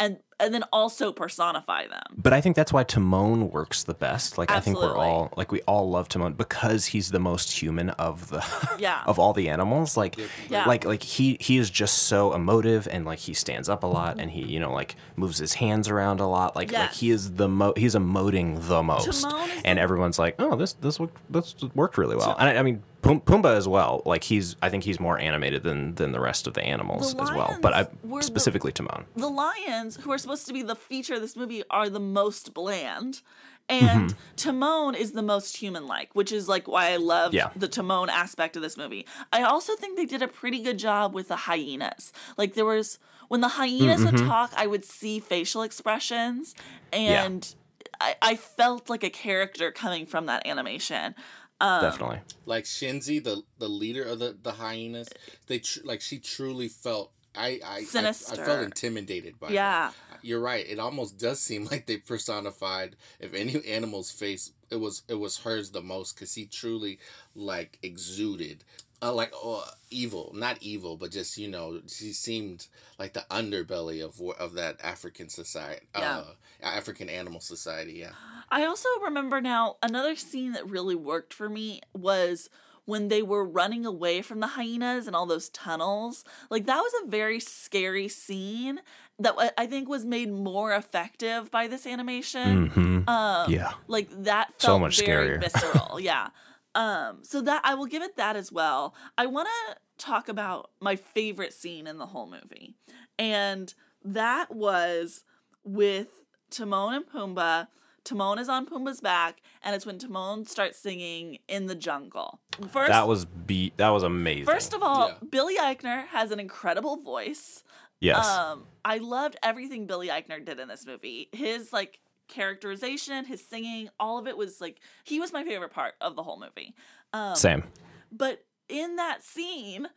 and and then also personify them. But I think that's why Timon works the best. Like I think we're all like we all love Timon because he's the most human of the Yeah. of all the animals. Like Yeah. like like he he is just so emotive and like he stands up a lot mm-hmm. and he you know like moves his hands around a lot. Like like he is the mo he's emoting the most. Timon is And the- everyone's like, oh this this look this worked really well. And I, I mean Pum- Pumbaa as well. Like he's I think he's more animated than than the rest of the animals The as well. But I were the- specifically Timon. The lions, who are supposed to be the feature of this movie, are the most bland. And Mm-hmm. Timon is the most human like, which is like why I love Yeah. the Timon aspect of this movie. I also think they did a pretty good job with the hyenas. Like there was when the hyenas Mm-hmm. would talk, I would see facial expressions and I, I felt like a character coming from that animation. Um, Definitely. Like Shenzi, the the leader of the the hyenas, they tr- like she truly felt I I, I, I felt intimidated by. her. Yeah. you're right. It almost does seem like they personified. If any animal's face, it was it was hers the most because he truly like exuded. Uh, like oh, evil, not evil, but just you know, she seemed like the underbelly of of that African society, Yeah. uh, African animal society. Yeah, I also remember now another scene that really worked for me was when they were running away from the hyenas and all those tunnels. Like that was a very scary scene that I think was made more effective by this animation. Mhm. Um, Yeah. like that felt So much very scarier. visceral. yeah. Um, so that I will give it that as well. I want to talk about my favorite scene in the whole movie, and that was with Timon and Pumbaa. Timon is on Pumbaa's back, and it's when Timon starts singing in the jungle. First, That was be that was amazing. first of all, Yeah. Billy Eichner has an incredible voice. yes. Um, I loved everything Billy Eichner did in this movie. His like characterization, his singing, all of it was like he was my favorite part of the whole movie. Um, Same. But in that scene,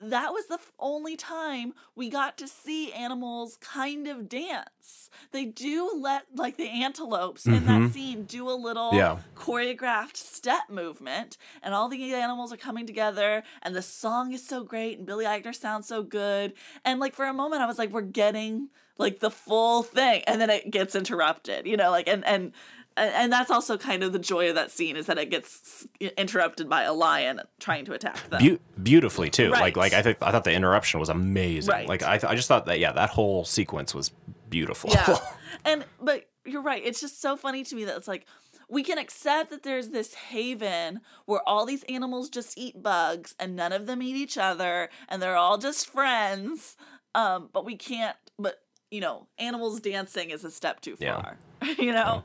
that was the f- only time we got to see animals kind of dance. They do let like the antelopes in that Mhm. scene do a little Yeah. choreographed step movement, and all the animals are coming together, and the song is so great, and Billy Eichner sounds so good, and like for a moment I was like, we're getting like the full thing, and then it gets interrupted, you know, like and and. And that's also kind of the joy of that scene is that it gets interrupted by a lion trying to attack them. Beau- beautifully too. Right. Like like I think I thought the interruption was amazing. Right. Like I th- I just thought that yeah that whole sequence was beautiful. Yeah. and but you're right. It's just so funny to me that it's like we can accept that there's this haven where all these animals just eat bugs and none of them eat each other and they're all just friends. Um, but we can't but you know, animals dancing is a step too far. Yeah. far. you know?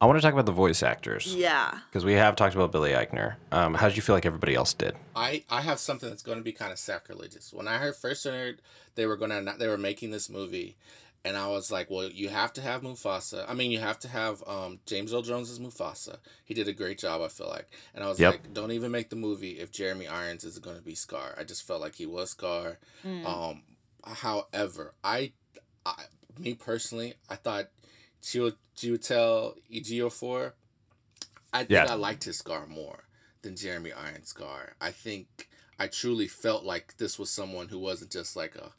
I want to talk about the voice actors Yeah. because we have talked about Billy Eichner. Um, how did you feel like everybody else did? I I have something that's going to be kind of sacrilegious. When I heard first heard they were gonna they were making this movie, and I was like, well, you have to have Mufasa. I mean, you have to have um James Earl Jones as Mufasa. He did a great job. I feel like, and I was Yep. like, don't even make the movie if Jeremy Irons is going to be Scar. I just felt like he was Scar. Mm. Um, however, I, I me personally, I thought Chiwetel Ejiofor. I think Yeah. I liked his Scar more than Jeremy Irons Scar. I think I truly felt like this was someone who wasn't just like a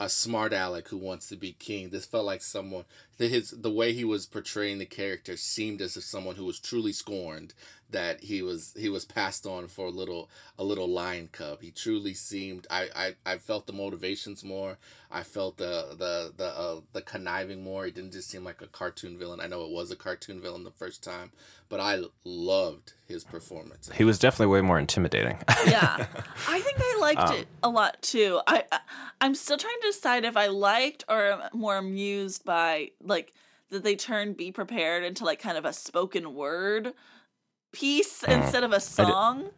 a smart aleck who wants to be king. This felt like someone that his the way he was portraying the character seemed as if someone who was truly scorned that he was he was passed on for a little a little lion cub. He truly seemed I I, I felt the motivations more. I felt the the the uh, the conniving more. He didn't just seem like a cartoon villain. I know it was a cartoon villain the first time, but I loved his performance. He was definitely way more intimidating. yeah i think i liked Um, it a lot too I, I i'm still trying to decide if i liked or am more amused by like that they turned be prepared into like kind of a spoken word piece Mm. instead of a song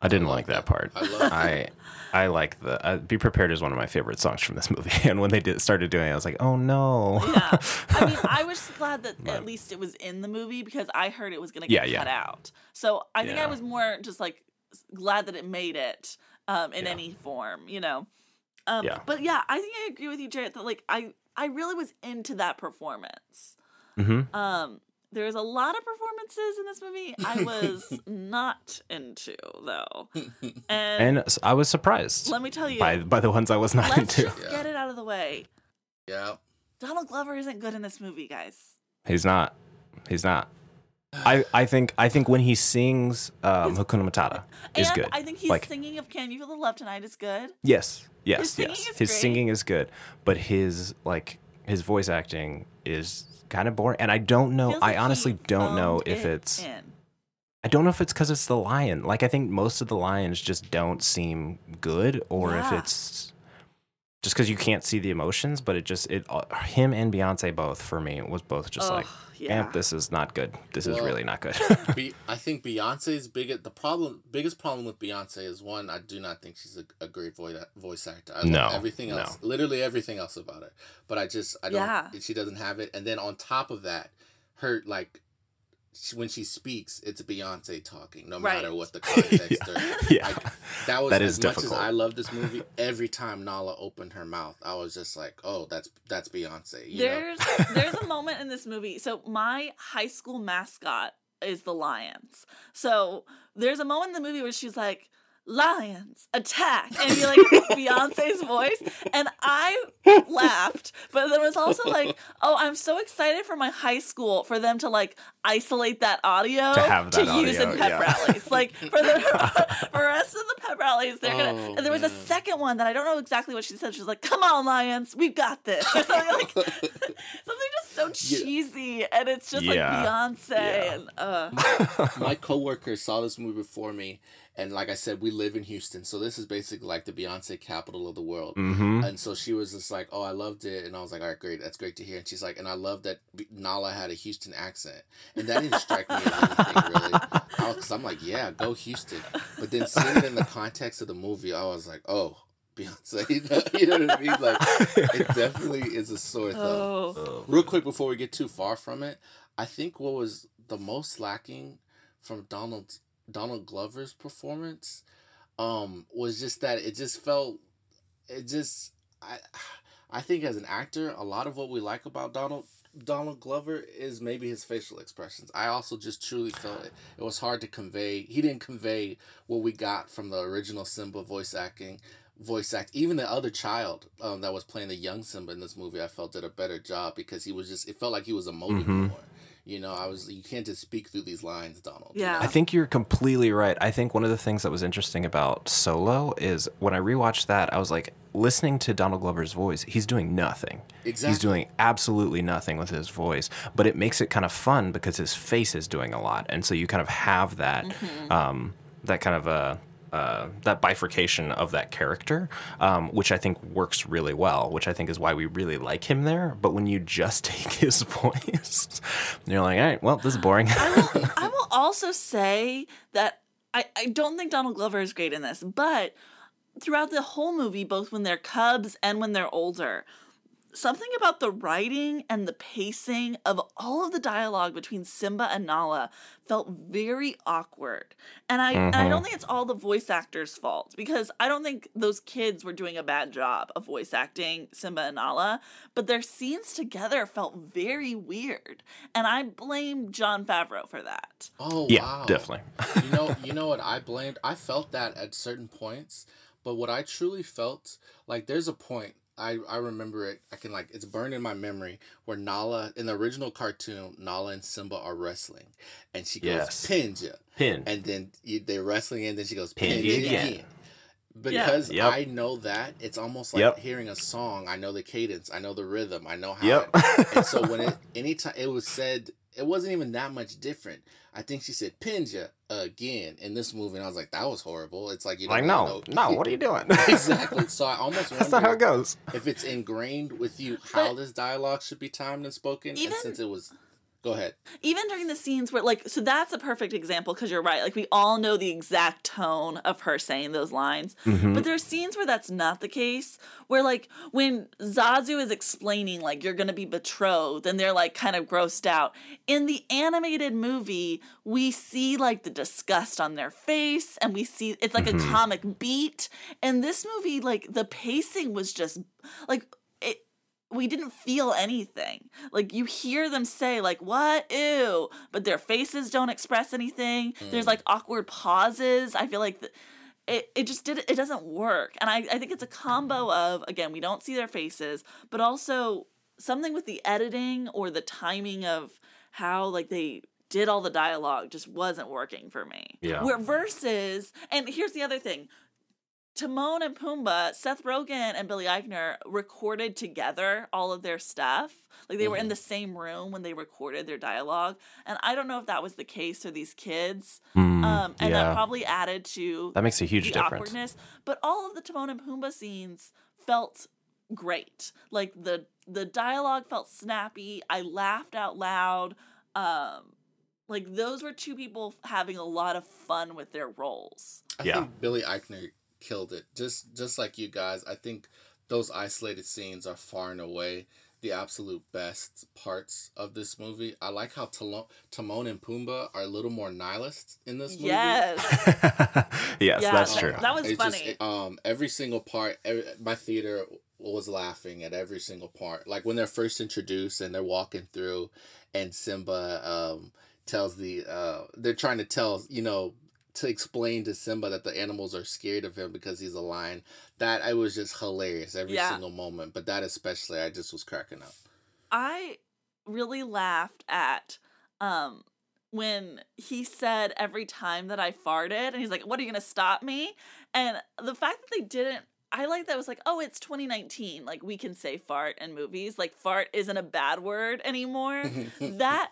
I didn't like that that. part. I love I I like the uh, "Be Prepared" is one of my favorite songs from this movie, and when they did started doing it, I was like, "Oh no!" yeah i mean i was glad that at least it was in the movie because i heard it was gonna get Yeah, yeah. cut out so i think i was more just like glad that it made it um in Yeah. any form you know um Yeah. but yeah i think i agree with you jared that like i i really was into that performance hmm um there was a lot of performances in this movie i was not into though and, And s- I was surprised let me tell you by by the ones I was not let's into. just get it out of the way Yeah. donald glover isn't good in this movie guys He's not. He's not. I, I think I think when he sings um, Hakuna Matata is good. I think he's like singing of "Can You Feel the Love Tonight" is good. yes, yes, singing yes. is His great. singing is good, but his like his voice acting is kind of boring. And I don't know. Feels I like honestly he don't know phoned if it it's. in. I don't know if it's because it's the lion. Like I think most of the lions just don't seem good, or if it's just because you can't see the emotions. But it just it uh, him and Beyonce both for me was both just like, Ugh, yeah, yeah. this is not good. This is really not good. Be- I think Beyonce's biggest the problem biggest problem with Beyonce is one I do not think she's a, a great voice voice actor. I No, love everything no. else, literally everything else about her, but I just I don't. Yeah. She doesn't have it, and then on top of that, her like she, when she speaks, it's Beyonce talking, no Right. matter what the context. or, yeah. I- That was That as is much difficult. as I love this movie. Every time Nala opened her mouth, I was just like, "Oh, that's that's Beyonce." You know? There's there's a moment in this movie. So my high school mascot is the Lions. So there's a moment in the movie where she's like, "Lions attack," and you're like Beyonce's voice, and I laughed. But then it was also like, "Oh, I'm so excited for my high school for them to like isolate that audio To have that use in pep yeah. rallies. Like for the for the rest of the pep rallies, they're gonna." Oh, and there was a second one that I don't know exactly what she said. She was like, "Come on, Lions, we've got this," or something like something just so cheesy, and it's just like Beyonce Yeah. and uh, my coworker saw this movie before me, and like I said, we live in Houston, so this is basically like the Beyonce capital of the world. Mm-hmm. And so she was just like, "Oh, I loved it," and I was like, "All right, great, that's great to hear." And she's like, "And I love that Nala had a Houston accent," and that didn't strike me as anything really, because I'm like, "Yeah, go Houston," but then seeing it in the context of the movie, I was like, "Oh." Beyonce, you know, you know what I mean? Like, it definitely is a sore thumb. oh, Real quick before we get too far from it, I think what was the most lacking from Donald Donald Glover's performance um was just that it just felt it just I I think as an actor, a lot of what we like about Donald Donald Glover is maybe his facial expressions. I also just truly felt it. It was hard to convey. He didn't convey what we got from the original Simba voice acting voice act even the other child um, that was playing the young simba in this movie i felt did a better job because he was just it felt like he was emoting Mhm. more you know i was you can't just speak through these lines donald you Yeah. know? I think you're completely right. I think one of the things that was interesting about Solo is when I rewatched that, I was like, listening to Donald Glover's voice, he's doing nothing. Exactly. He's doing absolutely nothing with his voice, but it makes it kind of fun because his face is doing a lot, and so you kind of have that, um, that kind of a. Uh, that bifurcation of that character, um, which I think works really well, which I think is why we really like him there. But when you just take his voice, you're like, all right, well, this is boring. I will, I will also say that I, I don't think Donald Glover is great in this, but throughout the whole movie, both when they're cubs and when they're older, something about the writing and the pacing of all of the dialogue between Simba and Nala felt very awkward. And I and I mm-hmm. don't think it's all the voice actors' fault because I don't think those kids were doing a bad job of voice acting Simba and Nala, but their scenes together felt very weird. And I blame Jon Favreau for that. oh yeah, wow definitely. you know you know what i blamed i felt that at certain points but what i truly felt like there's a point I, I remember it i can like it's burned in my memory where nala in the original cartoon nala and simba are wrestling and she goes Yes. pinja Pin. and then you, they're wrestling and then she goes Pin pin you you again. again because Yep. I know that it's almost like Yep. hearing a song. I know the cadence. I know the rhythm. I know how. Yep. it- and so when it anytime it was said, it wasn't even that much different. I think she said "pinja" again in this movie, and I was like, that was horrible. It's like you like, don't no, know. no, what are you doing? exactly. So I almost That's not how it goes. if it's ingrained with you how But- this dialogue should be timed and spoken. Even- and since it was, go ahead. even during the scenes where like so that's a perfect example because you're right like we all know the exact tone of her saying those lines Mm-hmm. but there's scenes where that's not the case where like when zazu is explaining like you're gonna be betrothed and they're like kind of grossed out in the animated movie we see like the disgust on their face and we see it's like Mm-hmm. a comic beat and this movie like the pacing was just like it we didn't feel anything. Like you hear them say like what ew, but their faces don't express anything. There's like mm. awkward pauses. I feel like th- it it just did it doesn't work. And I I think it's a combo of again, we don't see their faces, but also something with the editing or the timing of how like they did all the dialogue just wasn't working for me. Yeah. Where versus and here's the other thing. Timon and Pumbaa, Seth Rogen and Billy Eichner recorded together all of their stuff. Like they were in the same room when they recorded their dialogue. And I don't know if that was the case for these kids. um, and Mm, yeah. that probably added to That makes a huge the difference. awkwardness. But all of the Timon and Pumbaa scenes felt great. Like the the dialogue felt snappy. I laughed out loud. Um, like those were two people having a lot of fun with their roles. I Yeah. think Billy Eichner killed it. Just just like you guys, I think those isolated scenes are far and away the absolute best parts of this movie. I like how Talo- Timon and Pumbaa are a little more nihilist in this movie. Yes. yes, Yeah, that's that- true. that was It's just, funny. it- um, every single part, every, my theater was laughing at every single part. Like when they're first introduced and they're walking through, and Simba um, tells the uh, they're trying to tell you know to explain to Simba that the animals are scared of him because he's a lion. That I was just hilarious every Yeah. single moment, but that especially I just was cracking up. I really laughed at um when he said every time that I farted and he's like, What are you gonna stop me? And the fact that they didn't I like that was like, oh, it's 2019. Like we can say fart in movies. Like fart isn't a bad word anymore. that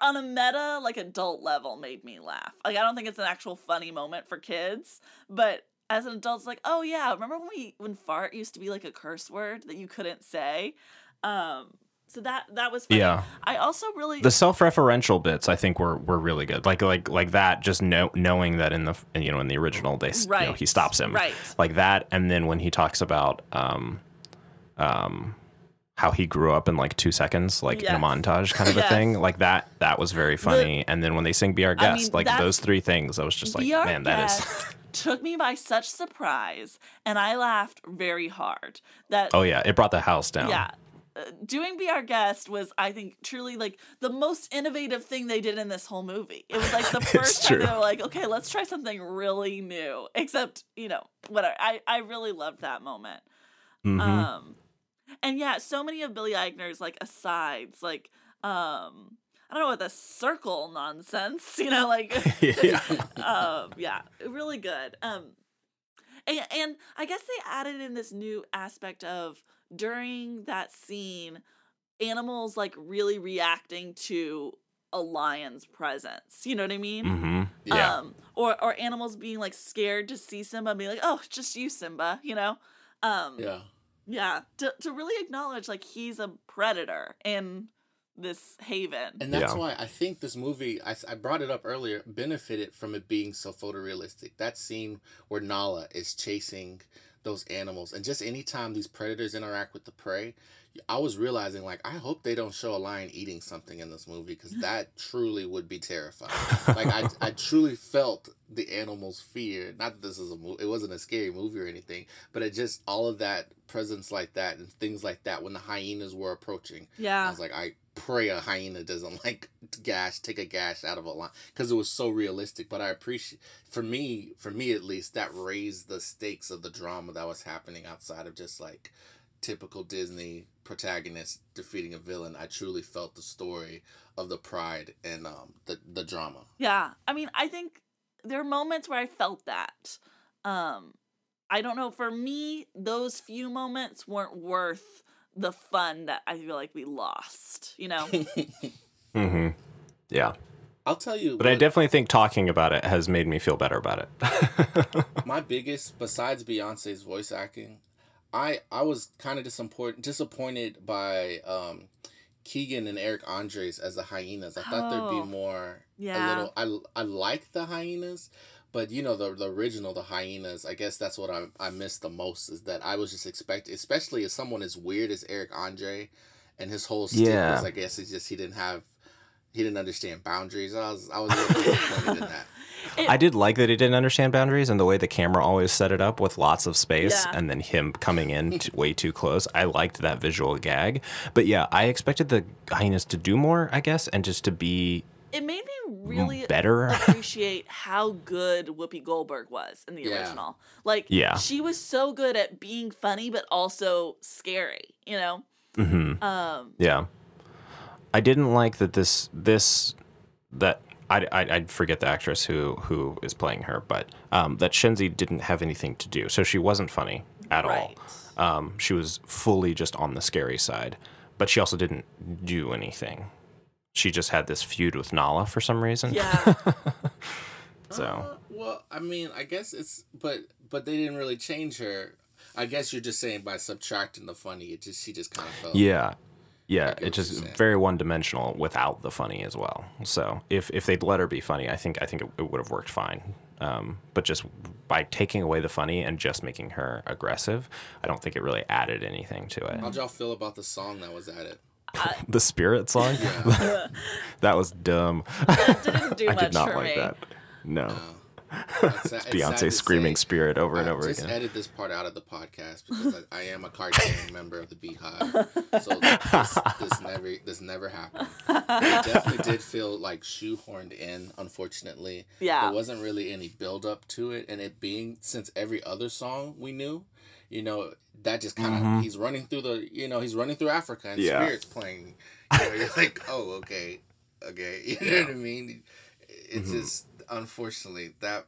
on a meta, like adult level, made me laugh. Like I don't think it's an actual funny moment for kids, but as an adult, it's like, oh yeah, remember when we when fart used to be like a curse word that you couldn't say? Um, so that that was funny. Yeah. I also really the self-referential bits I think were were really good. Like like like that just know, knowing that in the you know in the original they s- you know Right. he stops him. Right. Like that and then when he talks about um um how he grew up in like 2 seconds like in a montage kind of a thing. Like that that was very funny and then when they sing Be Our I Guest mean, like those three things I was just like man that is took me by such surprise, and I laughed very hard. That Oh yeah, it brought the house down. yeah. Uh, doing be our guest was i think truly like the most innovative thing they did in this whole movie it was like the first time true. they were like okay let's try something really new except you know whatever i i really loved that moment Mhm. um and yeah so many of billy eichner's like asides like um i don't know what the circle nonsense you know like yeah. um yeah really good um and, and i guess they added in this new aspect of during that scene animals like really reacting to a lion's presence you know what i mean Mhm. Yeah. um or or animals being like scared to see simba and being like oh just you simba you know um Yeah. Yeah to, to really acknowledge like he's a predator in this haven And that's Yeah. why I think this movie, I, I brought it up earlier, benefited from it being so photorealistic. That scene where Nala is chasing those animals, and just anytime these predators interact with the prey, I was realizing, like, I hope they don't show a lion eating something in this movie because that truly would be terrifying. like, I, I truly felt the animals' fear. Not that this is a movie, it wasn't a scary movie or anything, but it just, all of that presence like that and things like that when the hyenas were approaching. Yeah, I was like, I pray a hyena doesn't like gash, take a gash out of a line because it was so realistic. But I appreciate, for me, for me at least, that raised the stakes of the drama that was happening outside of just like typical Disney protagonist defeating a villain. I truly felt the story of the pride and um the the drama. Yeah. I mean, I think there are moments where I felt that. Um I don't know, for me, those few moments weren't worth the fun that I feel like we lost, you know? mm-hmm. Yeah. I'll tell you, But I definitely think talking about it has made me feel better about it. my biggest besides Beyonce's voice acting, I I was kind of disappointed disappointed by um Keegan and Eric Andres as the hyenas. I thought there'd Oh, be more yeah. a little I I like the hyenas, but you know the the original the hyenas, I guess that's what I I missed the most is that I was just expecting especially as someone as weird as Eric Andre and his whole stick Yeah. was I guess it's just he didn't have he didn't understand boundaries. I was I was a little disappointed in that. I did like that he didn't understand boundaries and the way the camera always set it up with lots of space Yeah. and then him coming in t- way too close. I liked that visual gag. But yeah, I expected the hyenas to do more, I guess, and just to be It made me really better. appreciate how good Whoopi Goldberg was in the Yeah. original. Like, Yeah. she was so good at being funny, but also scary, you know? hmm Um, Yeah. I didn't like that this this that I, I I forget the actress who who is playing her, but um, that Shenzi didn't have anything to do, so she wasn't funny at Right. all. Um, she was fully just on the scary side, but she also didn't do anything. She just had this feud with Nala for some reason. yeah. So Uh, well, I mean, I guess it's but but they didn't really change her. I guess you're just saying by subtracting the funny, it just she just kind of felt. yeah, yeah, it's just very one dimensional without the funny as well. So if if they'd let her be funny, I think I think it, it would have worked fine. Um, but just by taking away the funny and just making her aggressive, I don't think it really added anything to it. How'd y'all feel about the song that was added? the spirit song, that was dumb. Didn't do I much did not for like me. that. No, It's it's Beyonce screaming say. spirit over and Uh, over just again. edit this part out of the podcast because I, I am a card-carrying member of the Beehive, so this, this never this never happened. It definitely did feel like shoehorned in, unfortunately. Yeah. there wasn't really any build up to it, and it being since every other song we knew, you know, that just kind of he's running through the, you know, he's running through Africa and Yeah. spirits playing. You know, you're like, oh, okay, okay, you know what I mean? It's just unfortunately that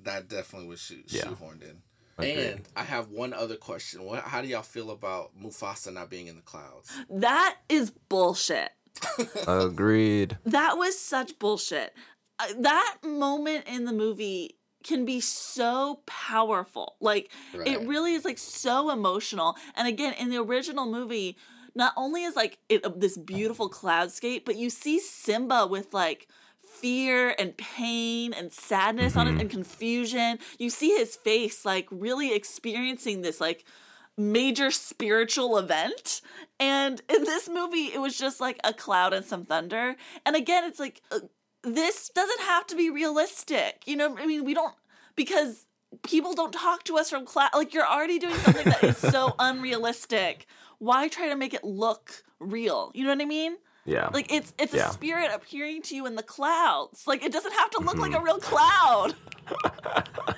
that definitely was shoe- Yeah. shoehorned in. Agreed. And I have one other question. What? How do y'all feel about Mufasa not being in the clouds? That is bullshit. Agreed. That was such bullshit. Uh, that moment in the movie can be so powerful. Like it really is like so emotional. And again, in the original movie, not only is like it uh, this beautiful cloudscape, but you see Simba with like fear and pain and sadness on it and confusion. You see his face like really experiencing this like major spiritual event. And in this movie, it was just like a cloud and some thunder. And again, it's like, uh, this doesn't have to be realistic. You know, I mean, we don't, because people don't talk to us from class. Like, you're already doing something that is so unrealistic. Why try to make it look real? You know what I mean? Yeah. Like it's it's a spirit appearing to you in the clouds. Like it doesn't have to look like a real cloud.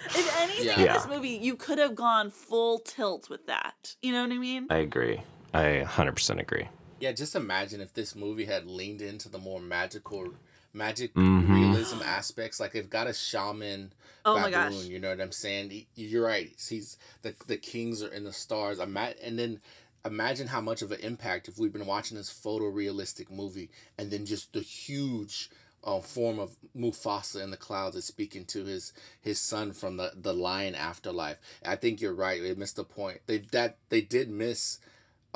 if anything in this movie, you could have gone full tilt with that. You know what I mean? I agree. I 100% agree. Yeah, just imagine if this movie had leaned into the more magical, magic Mhm. realism aspects. Like they've got a shaman Oh my gosh. You know what I'm saying? He- You're right. He's the the kings are in the stars. I'm at, and then imagine how much of an impact if we've been watching this photorealistic movie, and then just the huge. Uh, form of Mufasa in the clouds is speaking to his his son from the the lion afterlife. I think you're right. They missed the point. They that they did miss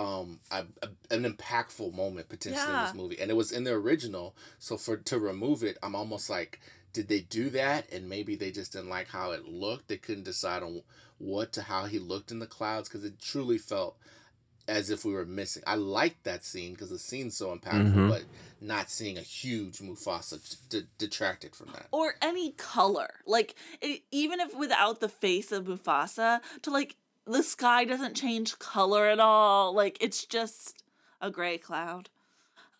um a, a, an impactful moment potentially in this movie and it was in the original so for to remove it i'm almost like did they do that and maybe they just didn't like how it looked they couldn't decide on what to how he looked in the clouds because it truly felt as if we were missing i like that scene because the scene's so impactful Mhm. but not seeing a huge mufasa d- detracted from that Or any color. Like it, even if without the face of Mufasa, to like the sky doesn't change color at all. Like it's just a gray cloud.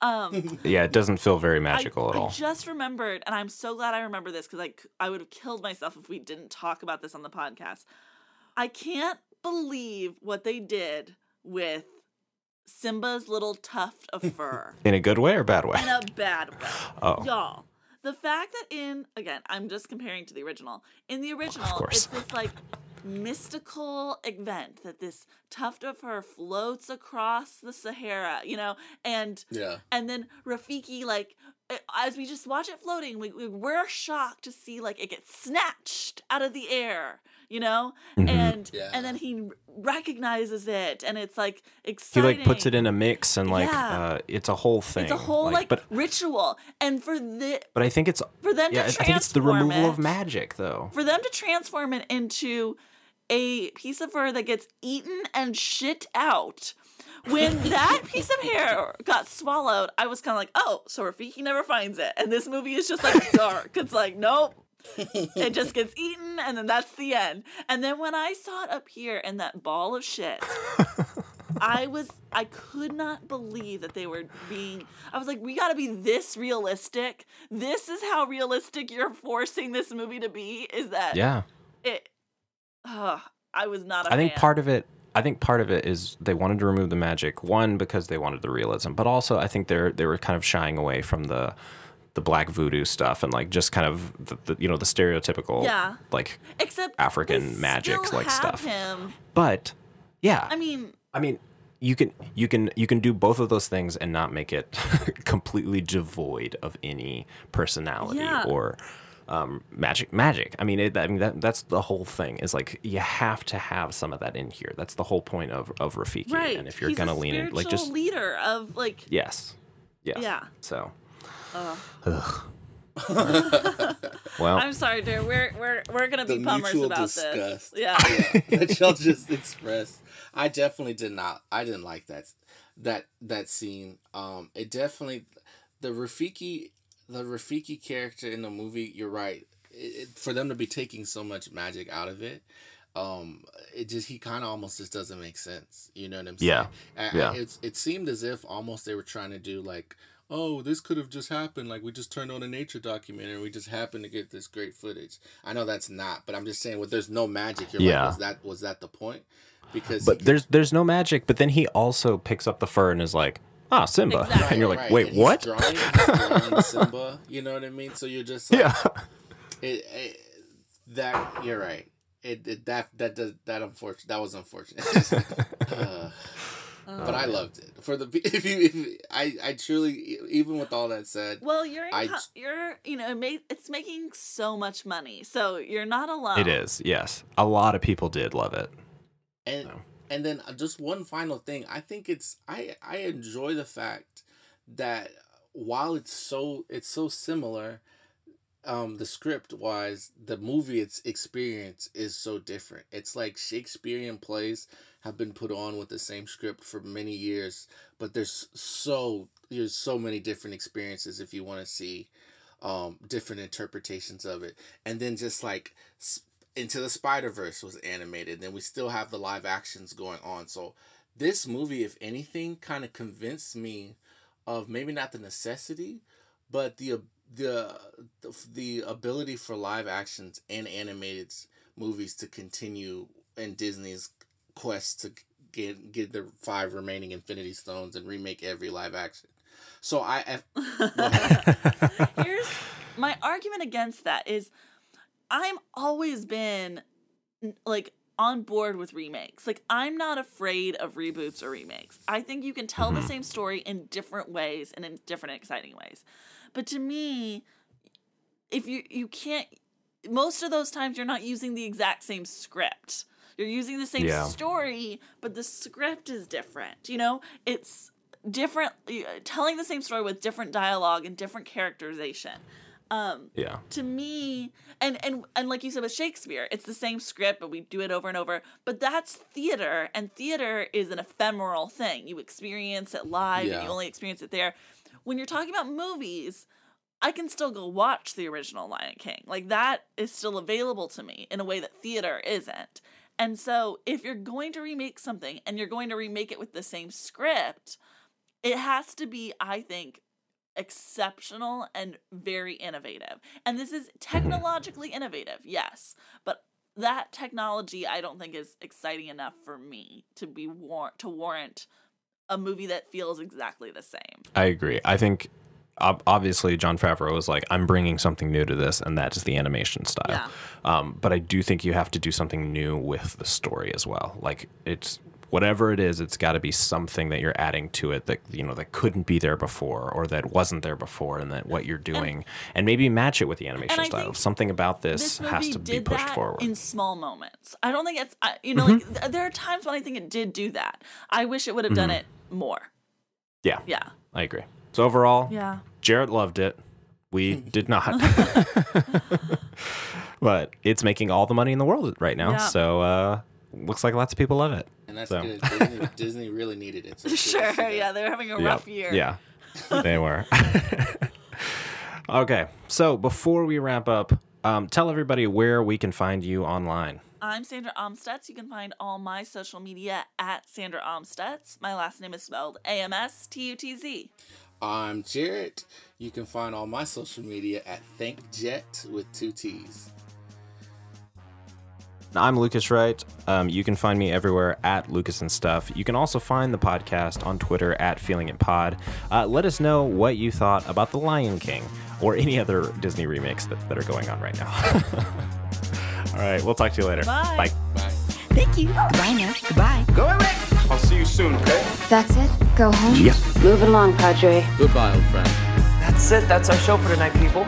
Um Yeah, it doesn't feel very magical I, at all. I just remembered, and I'm so glad I remember this because like I would have killed myself if we didn't talk about this on the podcast. I can't believe what they did with Simba's little tuft of fur In a good way or bad way? in a bad way. Oh. Y'all, the fact that in, again, I'm just comparing to the original. In the original, course. it's this like mystical event that this tuft of fur floats across the Sahara, you know, and yeah and then Rafiki, like, as we just watch it floating, we, we, we're shocked to see, like, it gets snatched out of the air, you know? Mhm. And Yeah. and then he recognizes it, and it's, like, exciting. He like puts it in a mix and like Yeah. uh, it's a whole thing. It's a whole, like, but ritual. And for the but I think it's for them yeah, to I transform think it's the removal of magic though. For them to transform it into a piece of fur that gets eaten and shit out. When that piece of hair got swallowed, I was kind of like, oh, so Rafiki never finds it. And this movie is just like dark. It's like, nope. it just gets eaten and then that's the end. And then when I saw it up here in that ball of shit, I was I could not believe that they were being I was like, we gotta be this realistic. This is how realistic you're forcing this movie to be, is that Yeah. it uh, I was not a I think fan. part of it I think part of it is they wanted to remove the magic one because they wanted the realism, but also I think they're they were kind of shying away from the the black voodoo stuff and like just kind of the, the you know the stereotypical Yeah. like Except African magic, like, stuff. Him. but yeah I mean, I mean, you can you can you can do both of those things and not make it completely devoid of any personality Yeah. or um, magic. Magic. I mean, it, I mean that that's the whole thing. Is like you have to have some of that in here. That's the whole point of of Rafiki. right. And if you're He's gonna lean in, like just leader of like yes, yes. Yeah. So ugh. Well, I'm sorry, dear. We're we're we're gonna be bummers about disgust this. Yeah. yeah, that y'all just expressed. I definitely did not. I didn't like that that that scene. Um, it definitely the Rafiki the Rafiki character in the movie. You're right. It, it, for them to be taking so much magic out of it, um, it just he kind of almost just doesn't make sense. You know what I'm saying? Yeah. I- I- Yeah. it's it seemed as if almost they were trying to do like. Oh, this could have just happened. Like we just turned on a nature documentary. We just happened to get this great footage. I know that's not, but I'm just saying, well, there's no magic. You're Yeah. like, was that was that the point? Because but he- there's there's no magic. But then he also picks up the fur and is like, ah, Simba, Exactly. and you're like, right, wait, and what? Drawing, he's drawing Simba. You know what I mean? So you're just like, Yeah. it, it, that you're right. It, it that that that that unfortunate. That was unfortunate. Uh, but I loved it for the if you if I I truly even with all that said Well, you're in I co- you're you know it ma- it's making so much money, so you're not alone. It is. Yes, a lot of people did love it. and No. and then uh, just one final thing i think it's i i enjoy the fact that while it's so it's so similar um the script wise the movie its experience is so different it's like shakespearean plays have been put on with the same script for many years but there's so there's so many different experiences if you want to see um different interpretations of it and then just like into the Spider Verse was animated. Then we still have the live actions going on. So this movie, if anything, kind of convinced me of maybe not the necessity, but the the the, the ability for live actions and animated movies to continue in Disney's quest to get get the five remaining Infinity Stones and remake every live action. So I, I Here's my argument against that is I'm always been like on board with remakes. Like I'm not afraid of reboots or remakes. I think you can tell the mm-hmm. same story in different ways and in different exciting ways. But to me, if you you can't most of those times you're not using the exact same script. You're using the same Yeah. story, but the script is different. You know, it's different telling the same story with different dialogue and different characterization. Um Yeah. to me and and and like you said with Shakespeare, it's the same script, but we do it over and over. But that's theater, and theater is an ephemeral thing. You experience it live, and you only experience it there. When you're talking about movies, I can still go watch the original Lion King. Like that is still available to me in a way that theater isn't. And so if you're going to remake something and you're going to remake it with the same script, it has to be, I think, exceptional and very innovative. And this is technologically innovative, yes, but that technology I don't think is exciting enough for me to be war- to warrant a movie that feels exactly the same. I agree. I think obviously Jon Favreau was like, I'm bringing something new to this, and that's the animation style. Yeah. Um, but I do think you have to do something new with the story as well. Like it's whatever it is, it's got to be something that you're adding to it that you know that couldn't be there before or that wasn't there before, and that what you're doing, and, maybe match it with the animation style. Something about this, This has to be pushed forward. in small moments. I don't think it's I- you know like th- there are times when I think it did do that. I wish it would have done it more. yeah, Yeah. I agree. So overall, Yeah. Jarrett loved it. We did not. but it's making all the money in the world right now. Yeah. So uh looks like lots of people love it. and that's So. good. Disney, Disney really needed it. So it's good to Sure. Yeah, they're having a Yeah. rough year. Yeah. they were. okay. So before we wrap up, um, tell everybody where we can find you online. I'm Sandra Amstutz. You can find all my social media at Sandra Amstutz. My last name is spelled A M S T U T Z. I'm Jarrett. You can find all my social media at ThankJet with two T's. I'm Lucas Wright. Um, you can find me everywhere at Lucas and Stuff. You can also find the podcast on Twitter at Feeling It Pod. Uh, let us know what you thought about The Lion King or any other Disney remakes that, that are going on right now. All right, we'll talk to you later. Bye. Bye. Bye. Thank you. Bye now. Goodbye. Go away. I'll see you soon, okay? That's it? Go home? Move it along, Padre. Goodbye, old friend. That's it. That's our show for tonight, people.